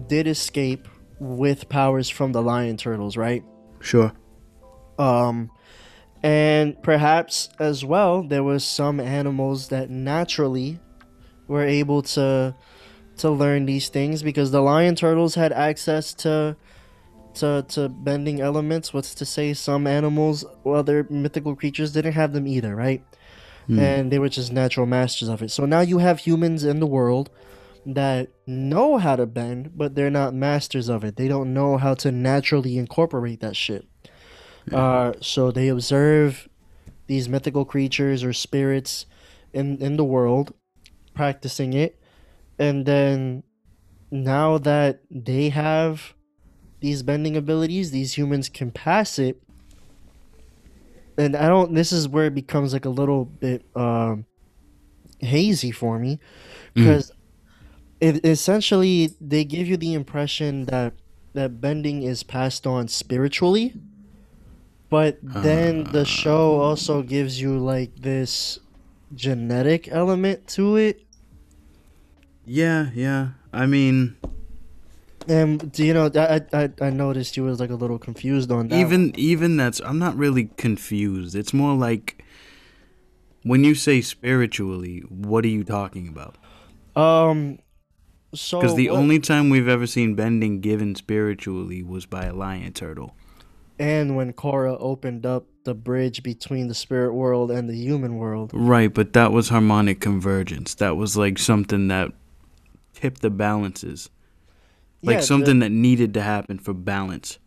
did escape with powers from the lion turtles, right? Sure. Um, and perhaps as well, there was some animals that naturally were able to to learn these things because the lion turtles had access to to to bending elements. What's to say some animals, other mythical creatures didn't have them either, right? And they were just natural masters of it. So now you have humans in the world that know how to bend, but they're not masters of it. They don't know how to naturally incorporate that shit. Uh, so they observe these mythical creatures or spirits in in the world, practicing it, and then now that they have these bending abilities, these humans can pass it. And I don't. This is where it becomes like a little bit um, hazy for me, because it essentially they give you the impression that that bending is passed on spiritually but then the show also gives you like this genetic element to it Yeah, yeah. I mean, and do you know i i, I noticed you was like a little confused on that even even that's I'm not really confused. It's more like when you say spiritually, what are you talking about? um so Because the what- only time we've ever seen bending given spiritually was by a lion turtle. and when Korra opened up the bridge between the spirit world and the human world Right, but that was harmonic convergence. That was like something that tipped the balances. Like Yeah, the- something that needed to happen for balance.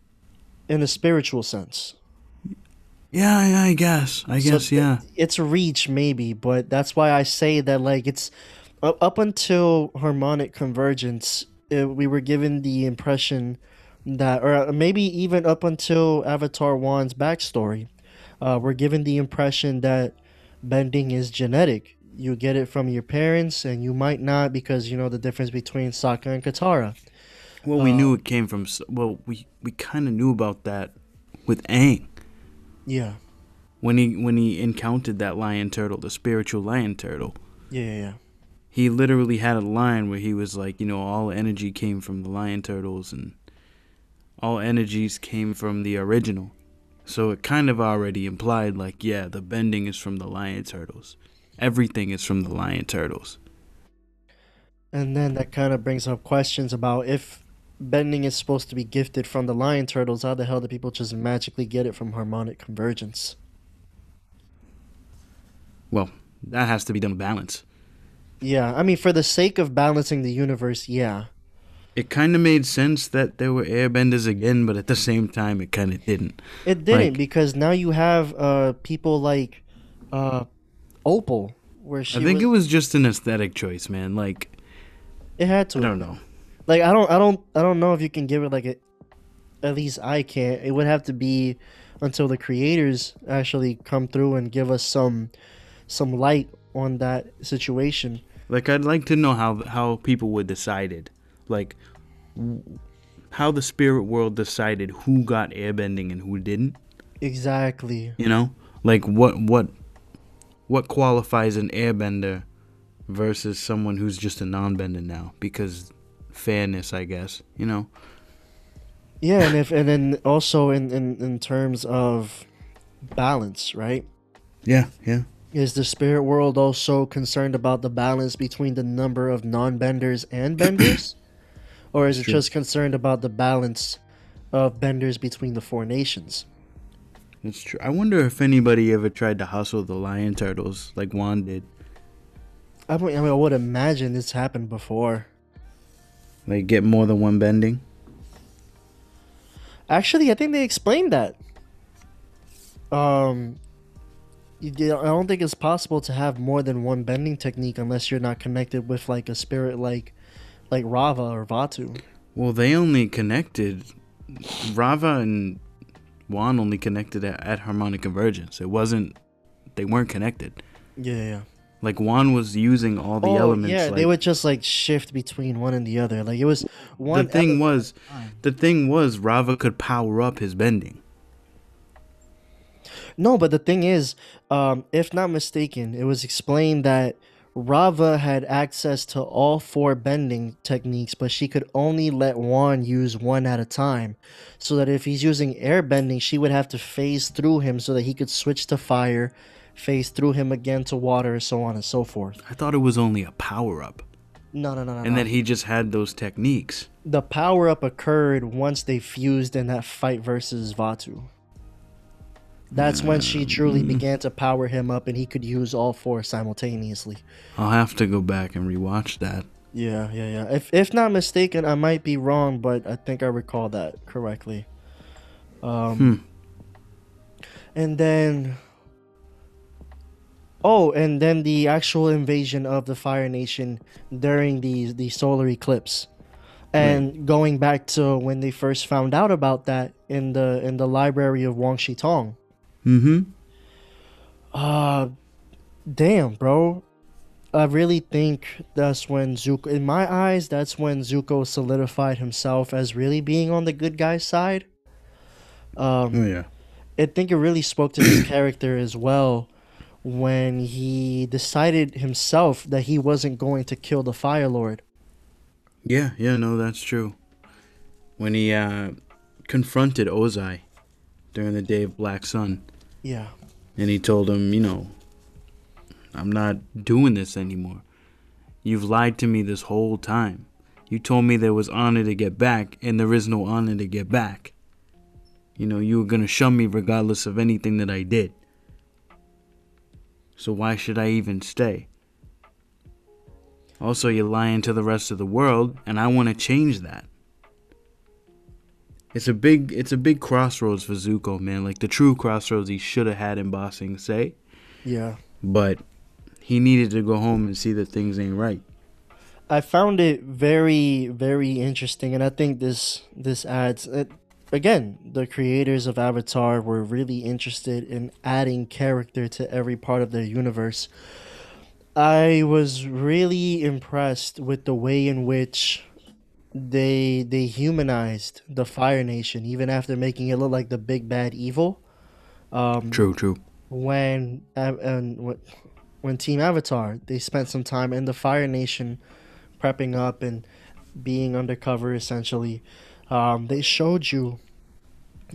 in a spiritual sense Yeah, yeah, I guess. I So guess, th- yeah. it's a reach maybe but that's why i say that like it's up, until harmonic convergence uh we were given the impression that or uh, maybe even up until avatar 1's backstory uh, we're given the impression that bending is genetic you get it from your parents and you might not because you know the difference between Sokka and katara Well, we knew um, it came from. Well, we we kind of knew about that with Aang yeah when he when he encountered that lion turtle, the spiritual lion turtle. yeah yeah, yeah. He literally had a line where he was like, you know, all energy came from the lion turtles, and all energies came from the original. So it kind of already implied, like, yeah, the bending is from the lion turtles. Everything is from the lion turtles. And then that kind of brings up questions about if bending is supposed to be gifted from the lion turtles, how the hell do people just magically get it from harmonic convergence? Well, that has to be done with balance. Yeah, I mean, for the sake of balancing the universe, yeah. It kind of made sense that there were airbenders again, but at the same time, it kind of didn't. It didn't Like- because now you have uh people like uh Opal, where she I think was, it was just an aesthetic choice, man. Like, it had to. I don't know. Like I don't I don't I don't know if you can give it like a at least I can't. It would have to be until the creators actually come through and give us some some light on that situation. Like, I'd like to know how how people were decided, like w- how the spirit world decided who got airbending and who didn't. Exactly. You know, like what what what qualifies an airbender versus someone who's just a non-bender now? Because fairness, I guess. You know. Yeah, and if and then also in in in terms of balance, right? Yeah, yeah. Is the spirit world also concerned about the balance between the number of non-benders and benders? or is it True. just concerned about the balance of benders between the four nations? It's true. I wonder if anybody ever tried to hustle the lion turtles like Wan did. I mean, I mean, I would imagine this happened before. Like get more than one bending. Actually, I think they explained that. Um, I don't think it's possible to have more than one bending technique unless you're not connected with like a spirit like, like Raava or Vaatu. Well, they only connected. Raava and Wan only connected at, at harmonic convergence. It wasn't. They weren't connected. Yeah, yeah. Like Wan was using all the oh, elements. yeah, like, they would just like shift between one and the other. Like it was one. the thing was, the thing was, Raava could power up his bending. No, but the thing is, um, if not mistaken, it was explained that Raava had access to all four bending techniques, but she could only let Wan use one at a time. So that if he's using air bending, she would have to phase through him so that he could switch to fire, phase through him again to water, so on and so forth. I thought it was only a power up, No, no, no, no. and no. that he just had those techniques. the power up occurred once they fused in that fight versus Vaatu. That's when she truly began to power him up and he could use all four simultaneously. I'll have to go back and rewatch that. Yeah, yeah, yeah. If if not mistaken, I might be wrong, but I think I recall that correctly. Um and then Oh, and then the actual invasion of the Fire Nation during the the solar eclipse. And going back to when they first found out about that in the in the library of Wan Shi Tong. Mm-hmm. Uh damn, bro. I really think that's when Zuko in my eyes, that's when Zuko solidified himself as really being on the good guy's side. Um Oh yeah. I think it really spoke to his character as well when he decided himself that he wasn't going to kill the Fire Lord. Yeah, yeah, no, that's true. When he uh, confronted Ozai during the day of Black Sun, Yeah. and he told him, you know, I'm not doing this anymore. You've lied to me this whole time. You told me there was honor to get back, and there is no honor to get back. You know, you were gonna shun me regardless of anything that I did. So why should I even stay? Also, you're lying to the rest of the world, and I want to change that. It's a big, it's a big crossroads for Zuko, man. Like the true crossroads he should have had in Ba Sing Se, Yeah. but he needed to go home and see that things ain't right. I found it very, very interesting, and I think this this adds. It, again, the creators of Avatar were really interested in adding character to every part of their universe. I was really impressed with the way in which they they humanized the Fire Nation, even after making it look like the big bad evil. Um, True, true. when uh, and when, when Team Avatar they spent some time in the Fire Nation, prepping up and being undercover essentially. Um, they showed you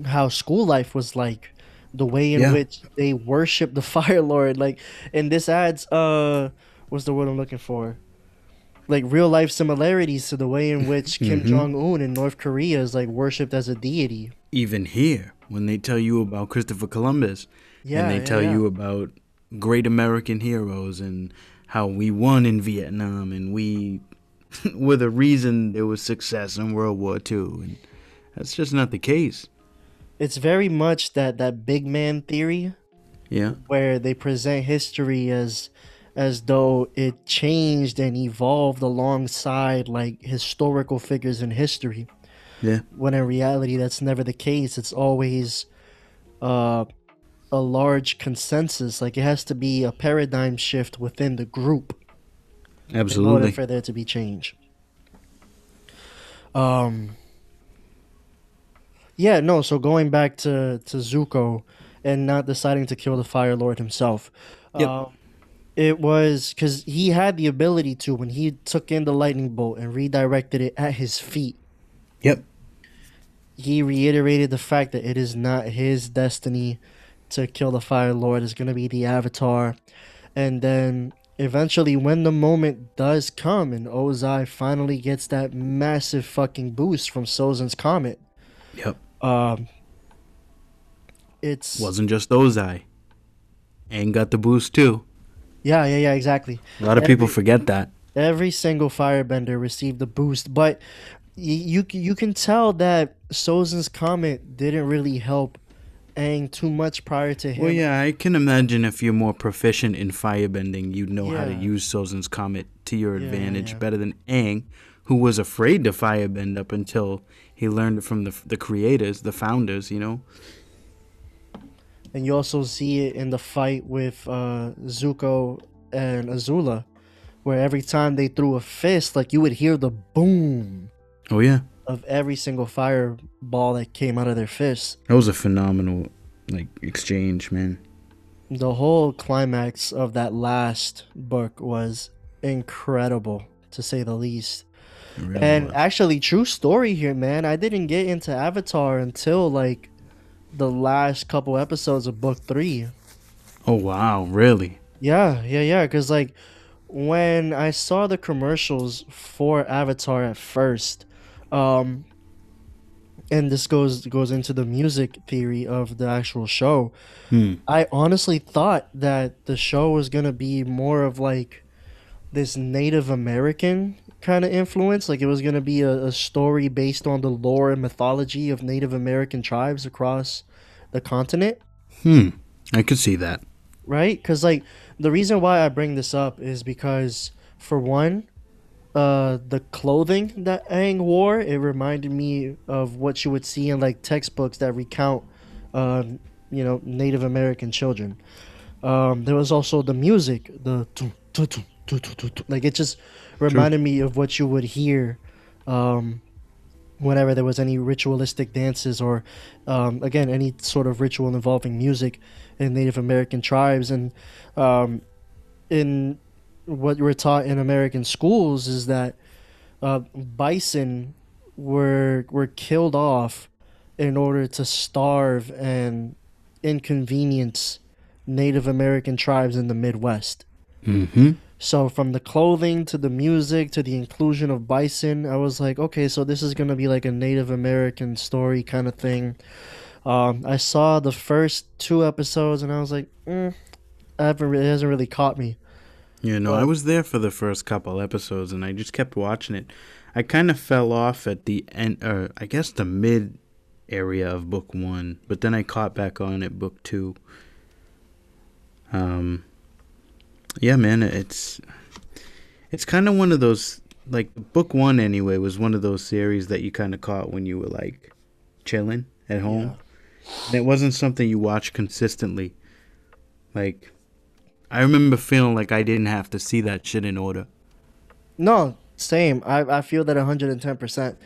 how school life was like, the way in Yeah. which they worship the Fire Lord. Like, and this adds uh, what's the word I'm looking for? Like real life similarities to the way in which Kim Mhm. Jong Un in North Korea is like worshipped as a deity. Even here, when they tell you about Christopher Columbus, Yeah, and they yeah, tell yeah. you about great American heroes and how we won in Vietnam and we were the reason there was success in World War II, and that's just not the case. It's very much that that big man theory Yeah, where they present history as as though it changed and evolved alongside like historical figures in history. Yeah, when in reality that's never the case. It's always uh a large consensus. Like it has to be a paradigm shift within the group in order absolutely. for there to be change um yeah no so going back to to zuko and not deciding to kill the fire lord himself Yep. um, it was because he had the ability to when he took in the lightning bolt and redirected it at his feet Yep. he reiterated the fact that it is not his destiny to kill the Fire Lord is gonna be the Avatar, and then eventually when the moment does come and Ozai finally gets that massive fucking boost from Sozin's comet, Yep. um, it's Wasn't just Ozai. Aang got the boost too. yeah, yeah, yeah, exactly. A lot of people forget that. Every single firebender received a boost, but you you can tell that Sozin's comet didn't really help Aang too much prior to him. Well, yeah, I can imagine if you're more proficient in firebending, you'd know how to use Sozin's comet to your Yeah, advantage yeah. better than Aang, who was afraid to firebend up until he learned it from the the creators, the founders. You know. And you also see it in the fight with uh, Zuko and Azula, where every time they threw a fist, like you would hear the boom Oh yeah, of every single fireball that came out of their fists. that was a phenomenal like exchange, man. The whole climax of that last book was incredible, to say the least. Really And was. actually, true story here, man. I didn't get into Avatar until like the last couple episodes of book three. oh wow, really? Yeah, yeah, yeah. Because like when I saw the commercials for Avatar at first, um, and this goes goes into the music theory of the actual show. Hmm. I honestly thought that the show was gonna be more of like this Native American kind of influence. Like it was gonna be a, a story based on the lore and mythology of Native American tribes across the continent Hmm. I could see that. right? Because like the reason why I bring this up is because for one, uh, the clothing that Aang wore it reminded me of what you would see in like textbooks that recount, um, you know, Native American children. Um, there was also the music, the like it just reminded me of what you would hear. Um, whenever there was any ritualistic dances or um, again any sort of ritual involving music in Native American tribes and um, in what we're taught in American schools is that uh, bison were were killed off in order to starve and inconvenience Native American tribes in the Midwest. Mm-hmm. So from the clothing to the music to the inclusion of bison, I was like, okay, so this is gonna be like a Native American story kind of thing. Um, I saw the first two episodes and I was like, mm, I haven't it hasn't really caught me. Yeah, no, I was there for the first couple episodes, and I just kept watching it. I kind of fell off at the end, or I guess the mid area of book one, but then I caught back on at book two. Um, yeah, man, it's it's kind of one of those like book one anyway was one of those series that you kind of caught when you were like chilling at home. And it wasn't something you watched consistently. Like, I remember feeling like I didn't have to see that shit in order. No, same. I, I feel that 110%.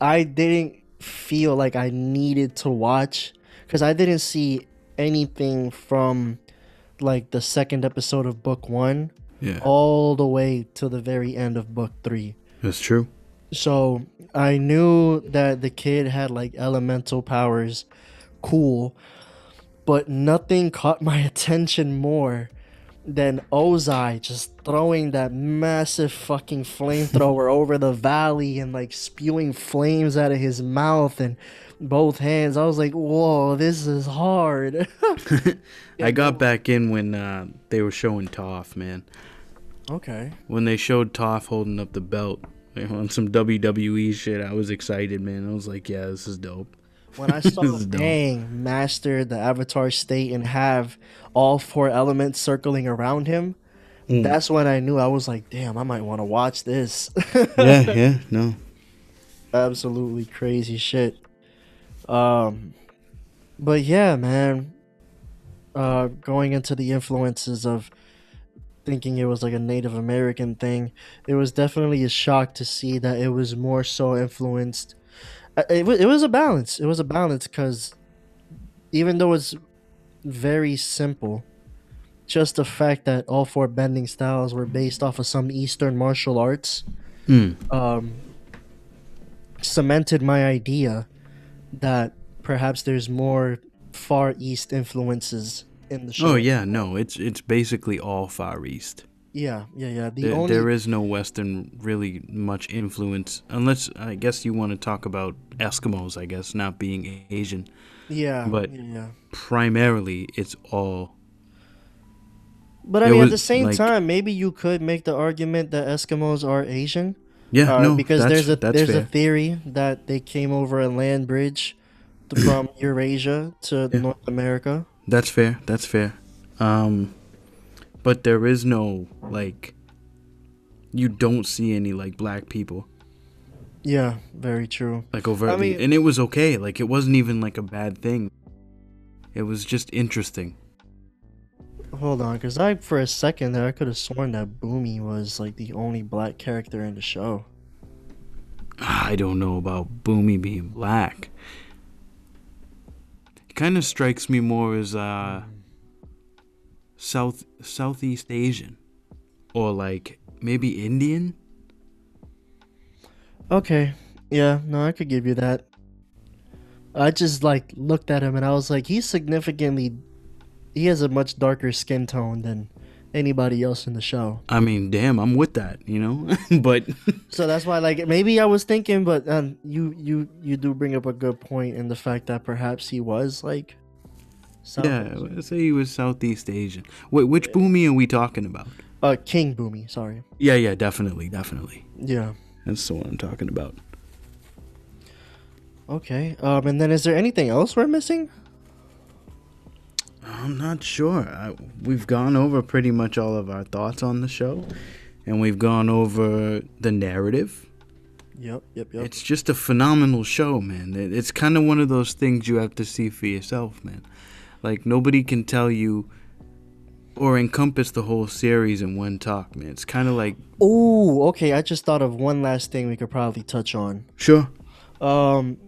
I didn't feel like I needed to watch because I didn't see anything from like the second episode of book one Yeah, all the way to the very end of book three. that's true. So I knew that the kid had like elemental powers, cool, but nothing caught my attention more than Ozai just throwing that massive fucking flamethrower over the valley and like spewing flames out of his mouth and both hands. I was like, whoa, this is hard. I got back in when uh, they were showing Toph, man. okay. When they showed Toph holding up the belt on some WWE shit, I was excited, man. I was like, yeah, this is dope. When I saw This is dope. Aang master the Avatar state and have all four elements circling around him, Mm. that's when I knew I was like, damn, I might want to watch this. yeah, yeah, no. Absolutely crazy shit. Um, but yeah, man. Uh, going into the influences of thinking it was like a Native American thing, it was definitely a shock to see that it was more so influenced. It was, it was a balance. It was a balance because even though it's very simple, just the fact that all four bending styles were based off of some Eastern martial arts Hmm. um, cemented my idea that perhaps there's more Far East influences in the show. Oh yeah, no, it's it's basically all Far East. Yeah, yeah, yeah. The There, only there is no Western really much influence, unless I guess you want to talk about Eskimos. I guess not being Asian. yeah, but- yeah. Primarily, it's all But I mean, at the same like- time, maybe you could make the argument that Eskimos are Asian. yeah. Uh, no, because there's a there's fair. a theory that they came over a land bridge from Eurasia to Yeah. North America. That's fair. That's fair. Um, but there is no like. You don't see any like black people Yeah, very true. like overtly, mean- and it was okay. Like it wasn't even like a bad thing. It was just interesting. Hold on, because I for a second there I could have sworn that Bumi was like the only black character in the show. I don't know about Bumi being black. It kind of strikes me more as uh South Southeast Asian or like maybe Indian. Okay, yeah, no, I could give you that. I just like looked at him and I was like, he's significantly, he has a much darker skin tone than anybody else in the show. I mean, damn, I'm with that, you know. but So that's why, like, maybe I was thinking, but um, you you you do bring up a good point in the fact that perhaps he was like, South yeah, Asian. say he was Southeast Asian. Wait, which Bumi are we talking about? uh, King Bumi. Sorry. Yeah, yeah, definitely, definitely. Yeah. That's the one I'm talking about. Okay. Um, and then is there anything else we're missing? I'm not sure. I, we've gone over pretty much all of our thoughts on the show, and we've gone over the narrative. Yep. Yep. Yep. It's just a phenomenal show, man. It- It's kind of one of those things you have to see for yourself, man. Like nobody can tell you or encompass the whole series in one talk, man. It's kind of like Oh, okay. I just thought of one last thing we could probably touch on. sure, Um,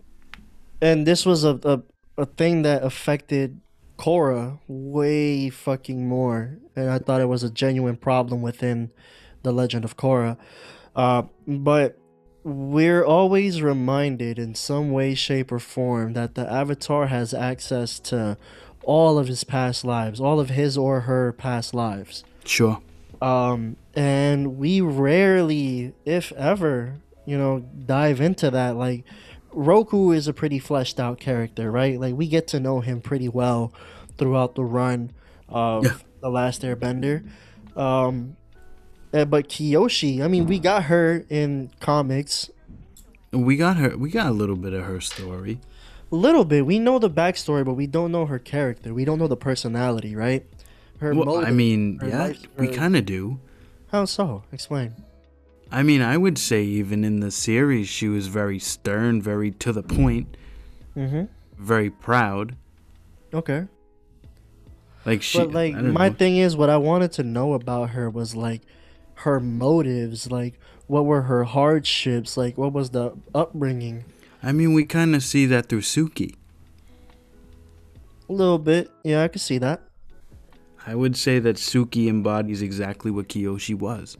and this was a a, a thing that affected Korra way fucking more, and I thought it was a genuine problem within the Legend of Korra. Uh, but we're always reminded in some way, shape, or form that the Avatar has access to all of his past lives, all of his or her past lives. sure. Um, and we rarely, if ever, you know, dive into that. Like, Roku is a pretty fleshed out character, right? Like, we get to know him pretty well throughout the run of Yeah. The Last Airbender. Um, eh, but Kyoshi, I mean, we got her in comics We got her. We got a little bit of her story. Little bit. We know the backstory, but we don't know her character. We don't know the personality, right? Her Well, I mean, yeah, life- we her- kind of do. How so? Explain. I mean, I would say even in the series, she was very stern, very to the point, Mm-hmm. very proud. Okay. Like she, but like my know. thing is what i wanted to know about her was like her motives like what were her hardships like what was the upbringing I mean, we kind of see that through Suki. a little bit yeah i could see that I would say that Suki embodies exactly what Kyoshi was.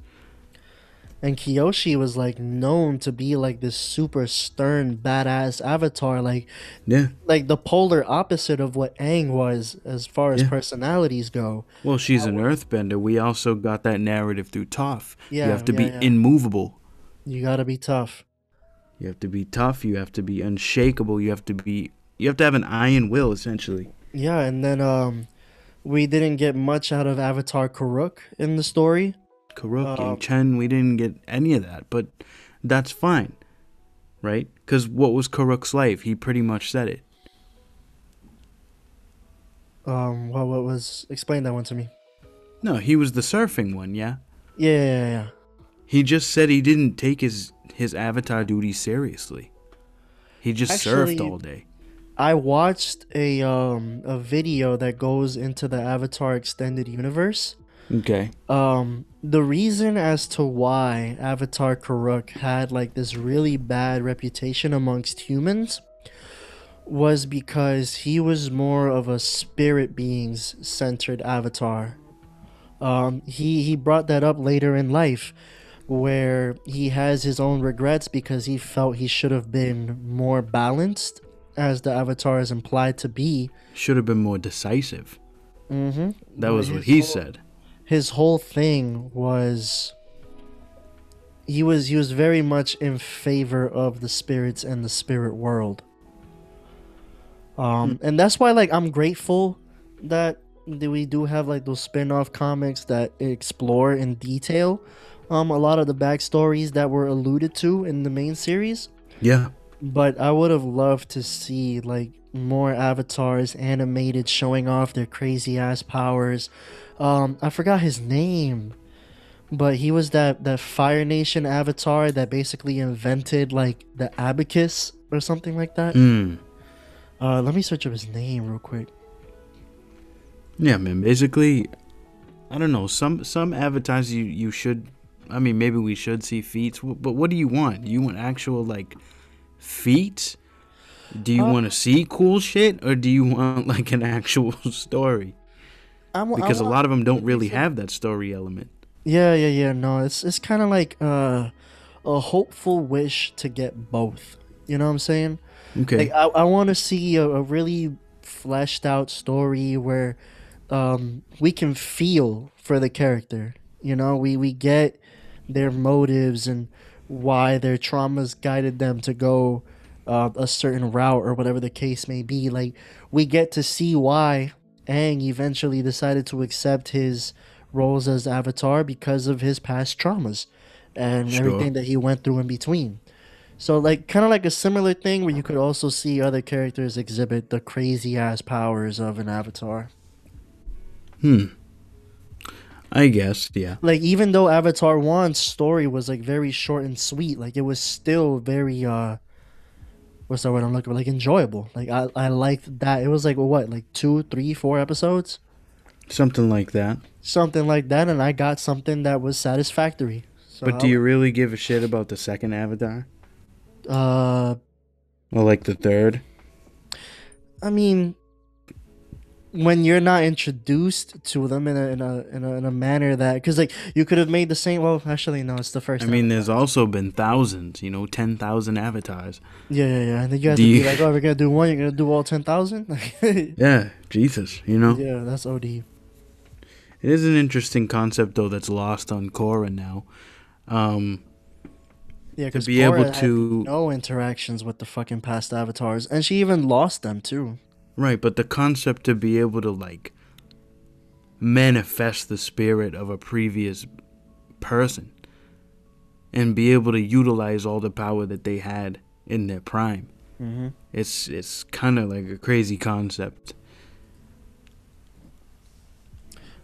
and kyoshi was like known to be like this super stern badass avatar like Yeah. like the polar opposite of what Aang was as far as Yeah. personalities go Well, she's an earthbender. We also got that narrative through Toph. Yeah, you have to yeah, be yeah. immovable. you gotta be tough You have to be tough. You have to be unshakable. You have to be. You have to have an iron will, essentially. yeah and then um we didn't get much out of avatar kuruk in the story Kuruk Uh, and Chen, we didn't get any of that, but that's fine, right? Because what was Kuruk's life? He pretty much said it. um Well, what was explain that one to me No, he was the surfing one, yeah. Yeah, yeah, yeah. He just said he didn't take his his avatar duty seriously. He just surfed all day. I watched a um a video that goes into the Avatar extended universe. Okay. Um the reason as to why Avatar Kuruk had like this really bad reputation amongst humans was because he was more of a spirit beings centered avatar. Um he he brought that up later in life where he has his own regrets because he felt he should have been more balanced as the Avatar is implied to be. Should have been more decisive. Mm-hmm. That was what he said. His whole thing was he was he was very much in favor of the spirits and the spirit world. Um, and that's why like I'm grateful that we do have like those spin-off comics that explore in detail um a lot of the backstories that were alluded to in the main series. Yeah. But I would have loved to see like more avatars animated showing off their crazy ass powers. Um, I forgot his name, but he was that that Fire Nation avatar that basically invented like the abacus or something like that. Mm. Uh, let me search up his name real quick. Yeah, man. Basically, I don't know. Some some avatars you you should. I mean, maybe we should see feats. But what do you want? Do you want actual like feats? Do you Uh, want to see cool shit, or do you want like an actual story? I'm, Because a lot of them don't really have that story element. Yeah, yeah, yeah. No, it's it's kind of like uh, a hopeful wish to get both. You know what I'm saying? Okay. Like I, I want to see a, a really fleshed out story where um, we can feel for the character. You know, we we get their motives and why their traumas guided them to go uh, a certain route or whatever the case may be. Like we get to see why Aang eventually decided to accept his roles as Avatar because of his past traumas and Sure. everything that he went through in between. So like kind of like a similar thing where you could also see other characters exhibit the crazy ass powers of an avatar. I guess. Yeah. Like even though Avatar Wan's story was like very short and sweet, like it was still very uh what's that word I'm looking for? Like enjoyable. Like I, I liked that. It was like what, like two, three, four episodes? Something like that. Something like that, and I got something that was satisfactory. So But do you really give a shit about the second Avatar? uh Or like the third? I mean, when you're not introduced to them in a in a in a, in a manner that because like you could have made the same. Well, actually, no, it's the first. I mean, there's also been thousands, you know, 10,000 avatars. yeah, yeah, yeah. And then you have Do to you- be like, oh, we're gonna do one. You're gonna do all ten thousand. Yeah, Jesus, you know? yeah, that's OD. It is an interesting concept, though, that's lost on Korra now. Um, Yeah, because be able to- no interactions with the fucking past avatars, and she even lost them too. Right, but the concept to be able to, like, manifest the spirit of a previous person and be able to utilize all the power that they had in their prime. Mm-hmm. It's it's kind of like a crazy concept.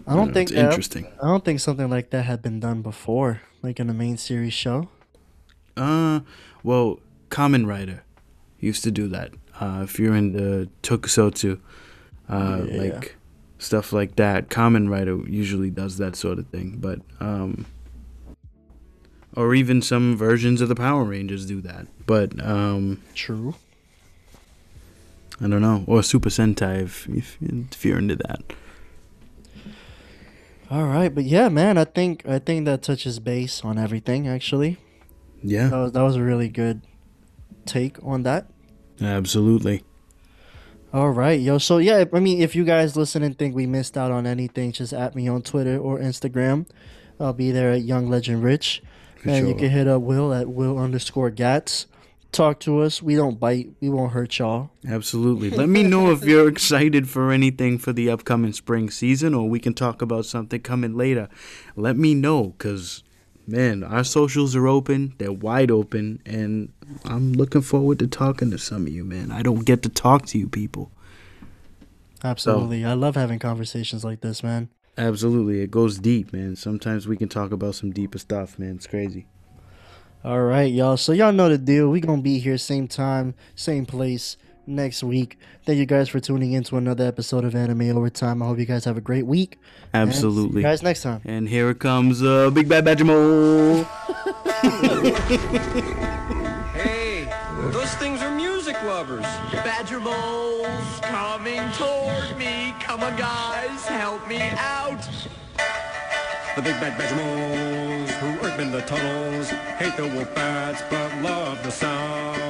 I don't know, think it's that, interesting. I don't think something like that had been done before, like in a main series show. Uh, well, Kamen Rider used to do that. Uh, if you're into tokusatsu, uh, Yeah. like stuff like that, Kamen Rider usually does that sort of thing. But um, or even some versions of the Power Rangers do that. But um, True. I don't know. Or Super Sentai if if, if you're into that. All right, but yeah, man, I think I think that touches base on everything. Actually, Yeah, that was that was a really good take on that. Absolutely. All right, yo. So yeah, I mean, if you guys listen and think we missed out on anything, just at me on Twitter or Instagram. I'll be there at Young Legend Rich, For and you can hit up Will at Will underscore Gats. Talk to us. We don't bite. We won't hurt y'all. Absolutely. Let me know if you're excited for anything for the upcoming spring season, or we can talk about something coming later. Let me know, because, man, our socials are open. They're wide open, and I'm looking forward to talking to some of you, man. I don't get to talk to you people. Absolutely, I love having conversations like this, man. Absolutely. It goes deep, man. Sometimes we can talk about some deeper stuff, man. It's crazy. All right, y'all. So y'all know the deal. We gonna be here same time, same place next week. Thank you guys for tuning in to another episode of Anime Overtime. I hope you guys have a great week. and see Absolutely. you guys next time. And here it comes, uh, Big Bad Badgermo. Hey, those things are music lovers. Badger moles coming toward me. Come on, guys, help me out. The big bad Badgermos who work in the tunnels hate the wolf bats but love the sound.